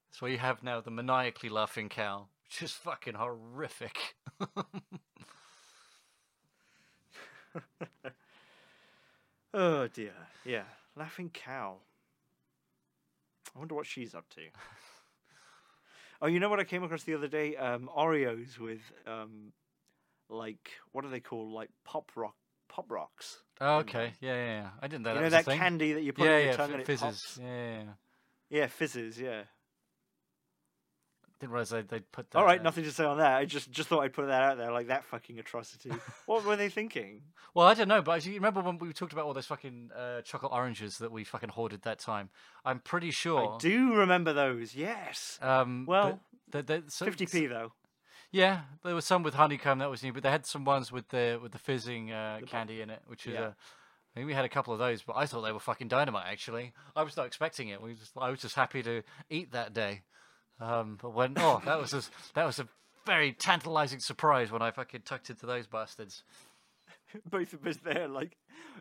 That's why you have now the maniacally laughing cow, which is fucking horrific. Oh dear. Yeah, laughing cow. I wonder what she's up to. oh, you know what I came across the other day? Um, Oreos with um, like what do they call like pop rock pop rocks? Oh, okay, yeah, yeah, yeah. I didn't know that. you that know that candy that you put yeah, in your yeah, tongue fi- and it fizzes. pops? Yeah, yeah, yeah. Fizzes. Yeah. Didn't realize they'd, they'd put that. All right, uh, nothing to say on that. I just just thought I'd put that out there, like that fucking atrocity. what were they thinking? Well, I don't know, but you remember when we talked about all those fucking uh, chocolate oranges that we fucking hoarded that time? I'm pretty sure. I do remember those. Yes. Um, Well, but the, the, so, 50p though. Yeah, there was some with honeycomb that was new, but they had some ones with the with the fizzing uh, candy in it, which is Yeah. uh, I think we had a couple of those, but I thought they were fucking dynamite. Actually, I was not expecting it. We just, I was just happy to eat that day. Um, but when oh, that was a, that was a very tantalizing surprise when I fucking tucked into those bastards. Both of us there, like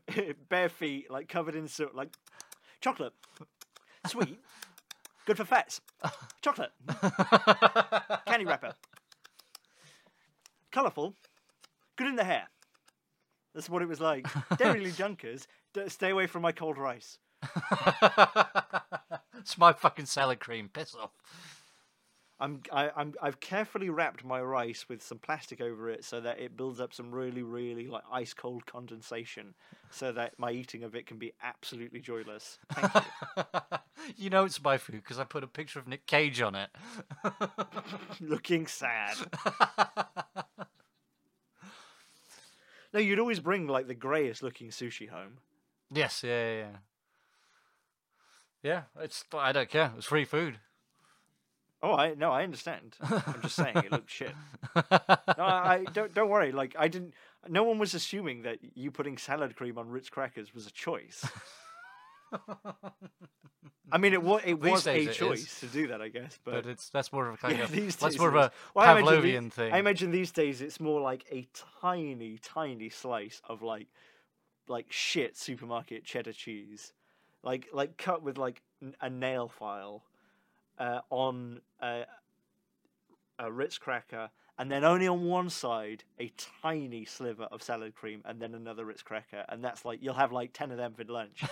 bare feet, like covered in soot, like chocolate, sweet, good for fats. Chocolate, candy wrapper, colourful, good in the hair. That's what it was like. Dairylea Dunkers, d- stay away from my cold rice. it's my fucking salad cream. Piss off. I'm, I, I'm, I've carefully wrapped my rice with some plastic over it so that it builds up some really, really like ice cold condensation, so that my eating of it can be absolutely joyless. Thank you. you know it's my food because I put a picture of Nick Cage on it. Looking sad. No, you'd always bring like the greyest looking sushi home. Yes, yeah, yeah, yeah. Yeah, it's. I don't care. It's free food. Oh, I no, I understand. I'm just saying it looked shit. No, I, I don't. Don't worry. Like I didn't. No one was assuming that you putting salad cream on Ritz crackers was a choice. I mean, it was it These was a it is. choice to do that, I guess. But, But it's that's more of a kind yeah, of these that's more of a is. Well, I the- Pavlovian thing. I imagine these days it's more like a tiny, tiny slice of like, like shit supermarket cheddar cheese, like like cut with like a nail file, uh, on a, a Ritz cracker and then only on one side a tiny sliver of salad cream, and then another Ritz cracker, and that's like you'll have like ten of them for lunch.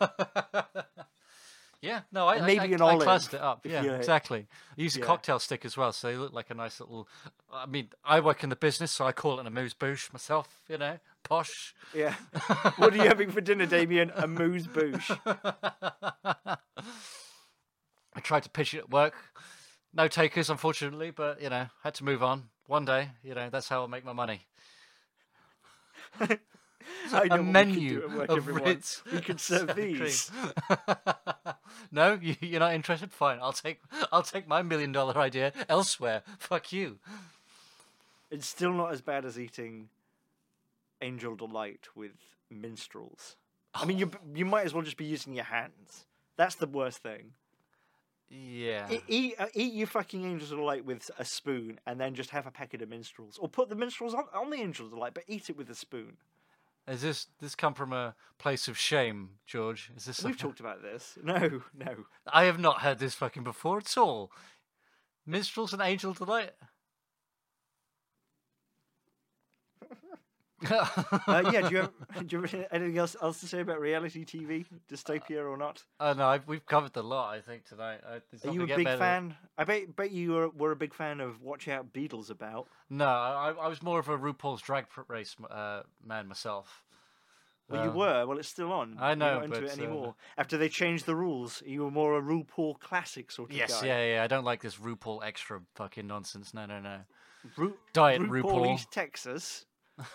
yeah, no, I, And maybe I, an I olive, classed it up. Yeah, you- exactly. I use a Yeah. cocktail stick as well, so they look like a nice little. I mean, I work in the business, so I call it an amuse bouche myself. You know, posh. yeah. what are you having for dinner, Damien? A moose bouche. I tried to pitch it at work. No takers, unfortunately, but you know, had to move on. One day, you know, that's how I'll make my money. I know a we menu work, of everyone. Ritz. We could serve these. no, you, you're not interested. Fine, I'll take I'll take my million dollar idea elsewhere. Fuck you. It's still not as bad as eating Angel Delight with minstrels. I mean, you oh. you might as well just be using your hands. That's the worst thing. Yeah. Eat, uh, eat your fucking Angel Delight with a spoon, and then just have a packet of minstrels, or put the minstrels on, on the Angel Delight, but eat it with a spoon. Is this this come from a place of shame, George? Is this? We've something- talked about this. No, no. I have not heard this fucking before at all. Minstrels and Angel Delight. Uh, yeah. Do you, have, do you have anything else else to say about reality TV, dystopia or not? Oh no, I've, we've covered the lot. I think tonight. I, Are you a big better. fan? I bet bet you were, were a big fan of Watch Out Beatles about. No, I, I was more of a RuPaul's Drag Race uh, man myself. Well, you Uh, were. Well, it's still on. I You're know, not into but, it uh, anymore. After they changed the rules, you were more a RuPaul classic sort of Yes, guy. yeah, yeah. I don't like this RuPaul extra fucking nonsense. No, no, no. Ru- Diet RuPaul RuPaul. East Texas.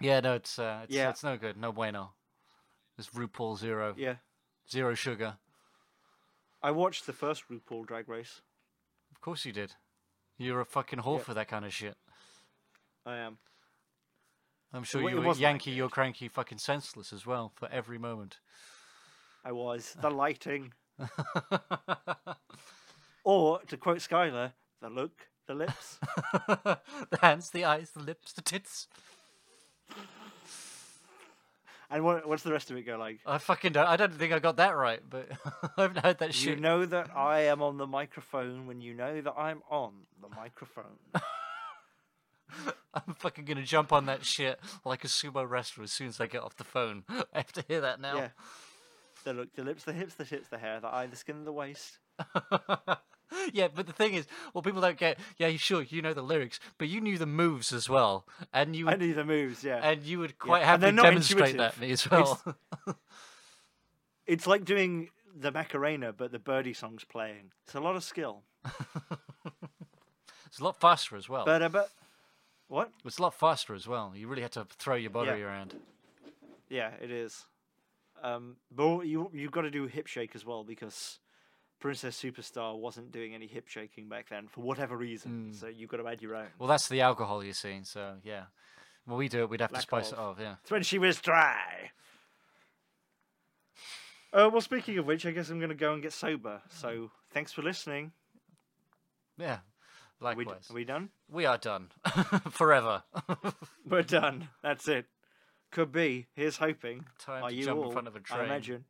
yeah, no, it's uh, it's, Yeah. it's no good. No bueno. It's RuPaul zero, Yeah, zero sugar. I watched the first RuPaul Drag Race. Of course you did. You're a fucking whore for that kind of shit. I am. I'm sure wa- it you were Yankee, you're cranky, fucking senseless as well for every moment. I was the lighting, or to quote Skylar, the look, the lips. the hands, the eyes, the lips, the tits. and what, what's the rest of it go like? I fucking don't. I don't think I got that right, but I haven't heard that shit. You know that I am on the microphone when you know that I'm on the microphone. I'm fucking gonna jump on that shit like a sumo wrestler as soon as I get off the phone. I have to hear that now. Yeah. The look, the lips, the hips, the tits, the hair, the eye, the skin, the waist. yeah, but the thing is, well, people don't get. Yeah, sure, you know the lyrics, but you knew the moves as well, and you I knew the moves, yeah. and you would quite they're happily demonstrate intuitive. that to me as well. It's like doing the Macarena, but the birdie song's playing. It's a lot of skill. it's a lot faster as well. But, uh, but, what? It's a lot faster as well. You really had to throw your body Yeah. around. Yeah, it is. Um, but you you've got to do hip shake as well because Princess Superstar wasn't doing any hip shaking back then for whatever reason. So you've got to add your own. Well, that's the alcohol you're seeing. So yeah, when we do it, we'd have Lack to spice it of. up. Yeah. It's when she was dry. Uh, well, speaking of which, I guess I'm going to go and get sober. So thanks for listening. Yeah. Are we, Likewise. are we done? We are done forever. We're done. That's it. Could be. Here's hoping. Time Are to you jump in front of a train. I imagine.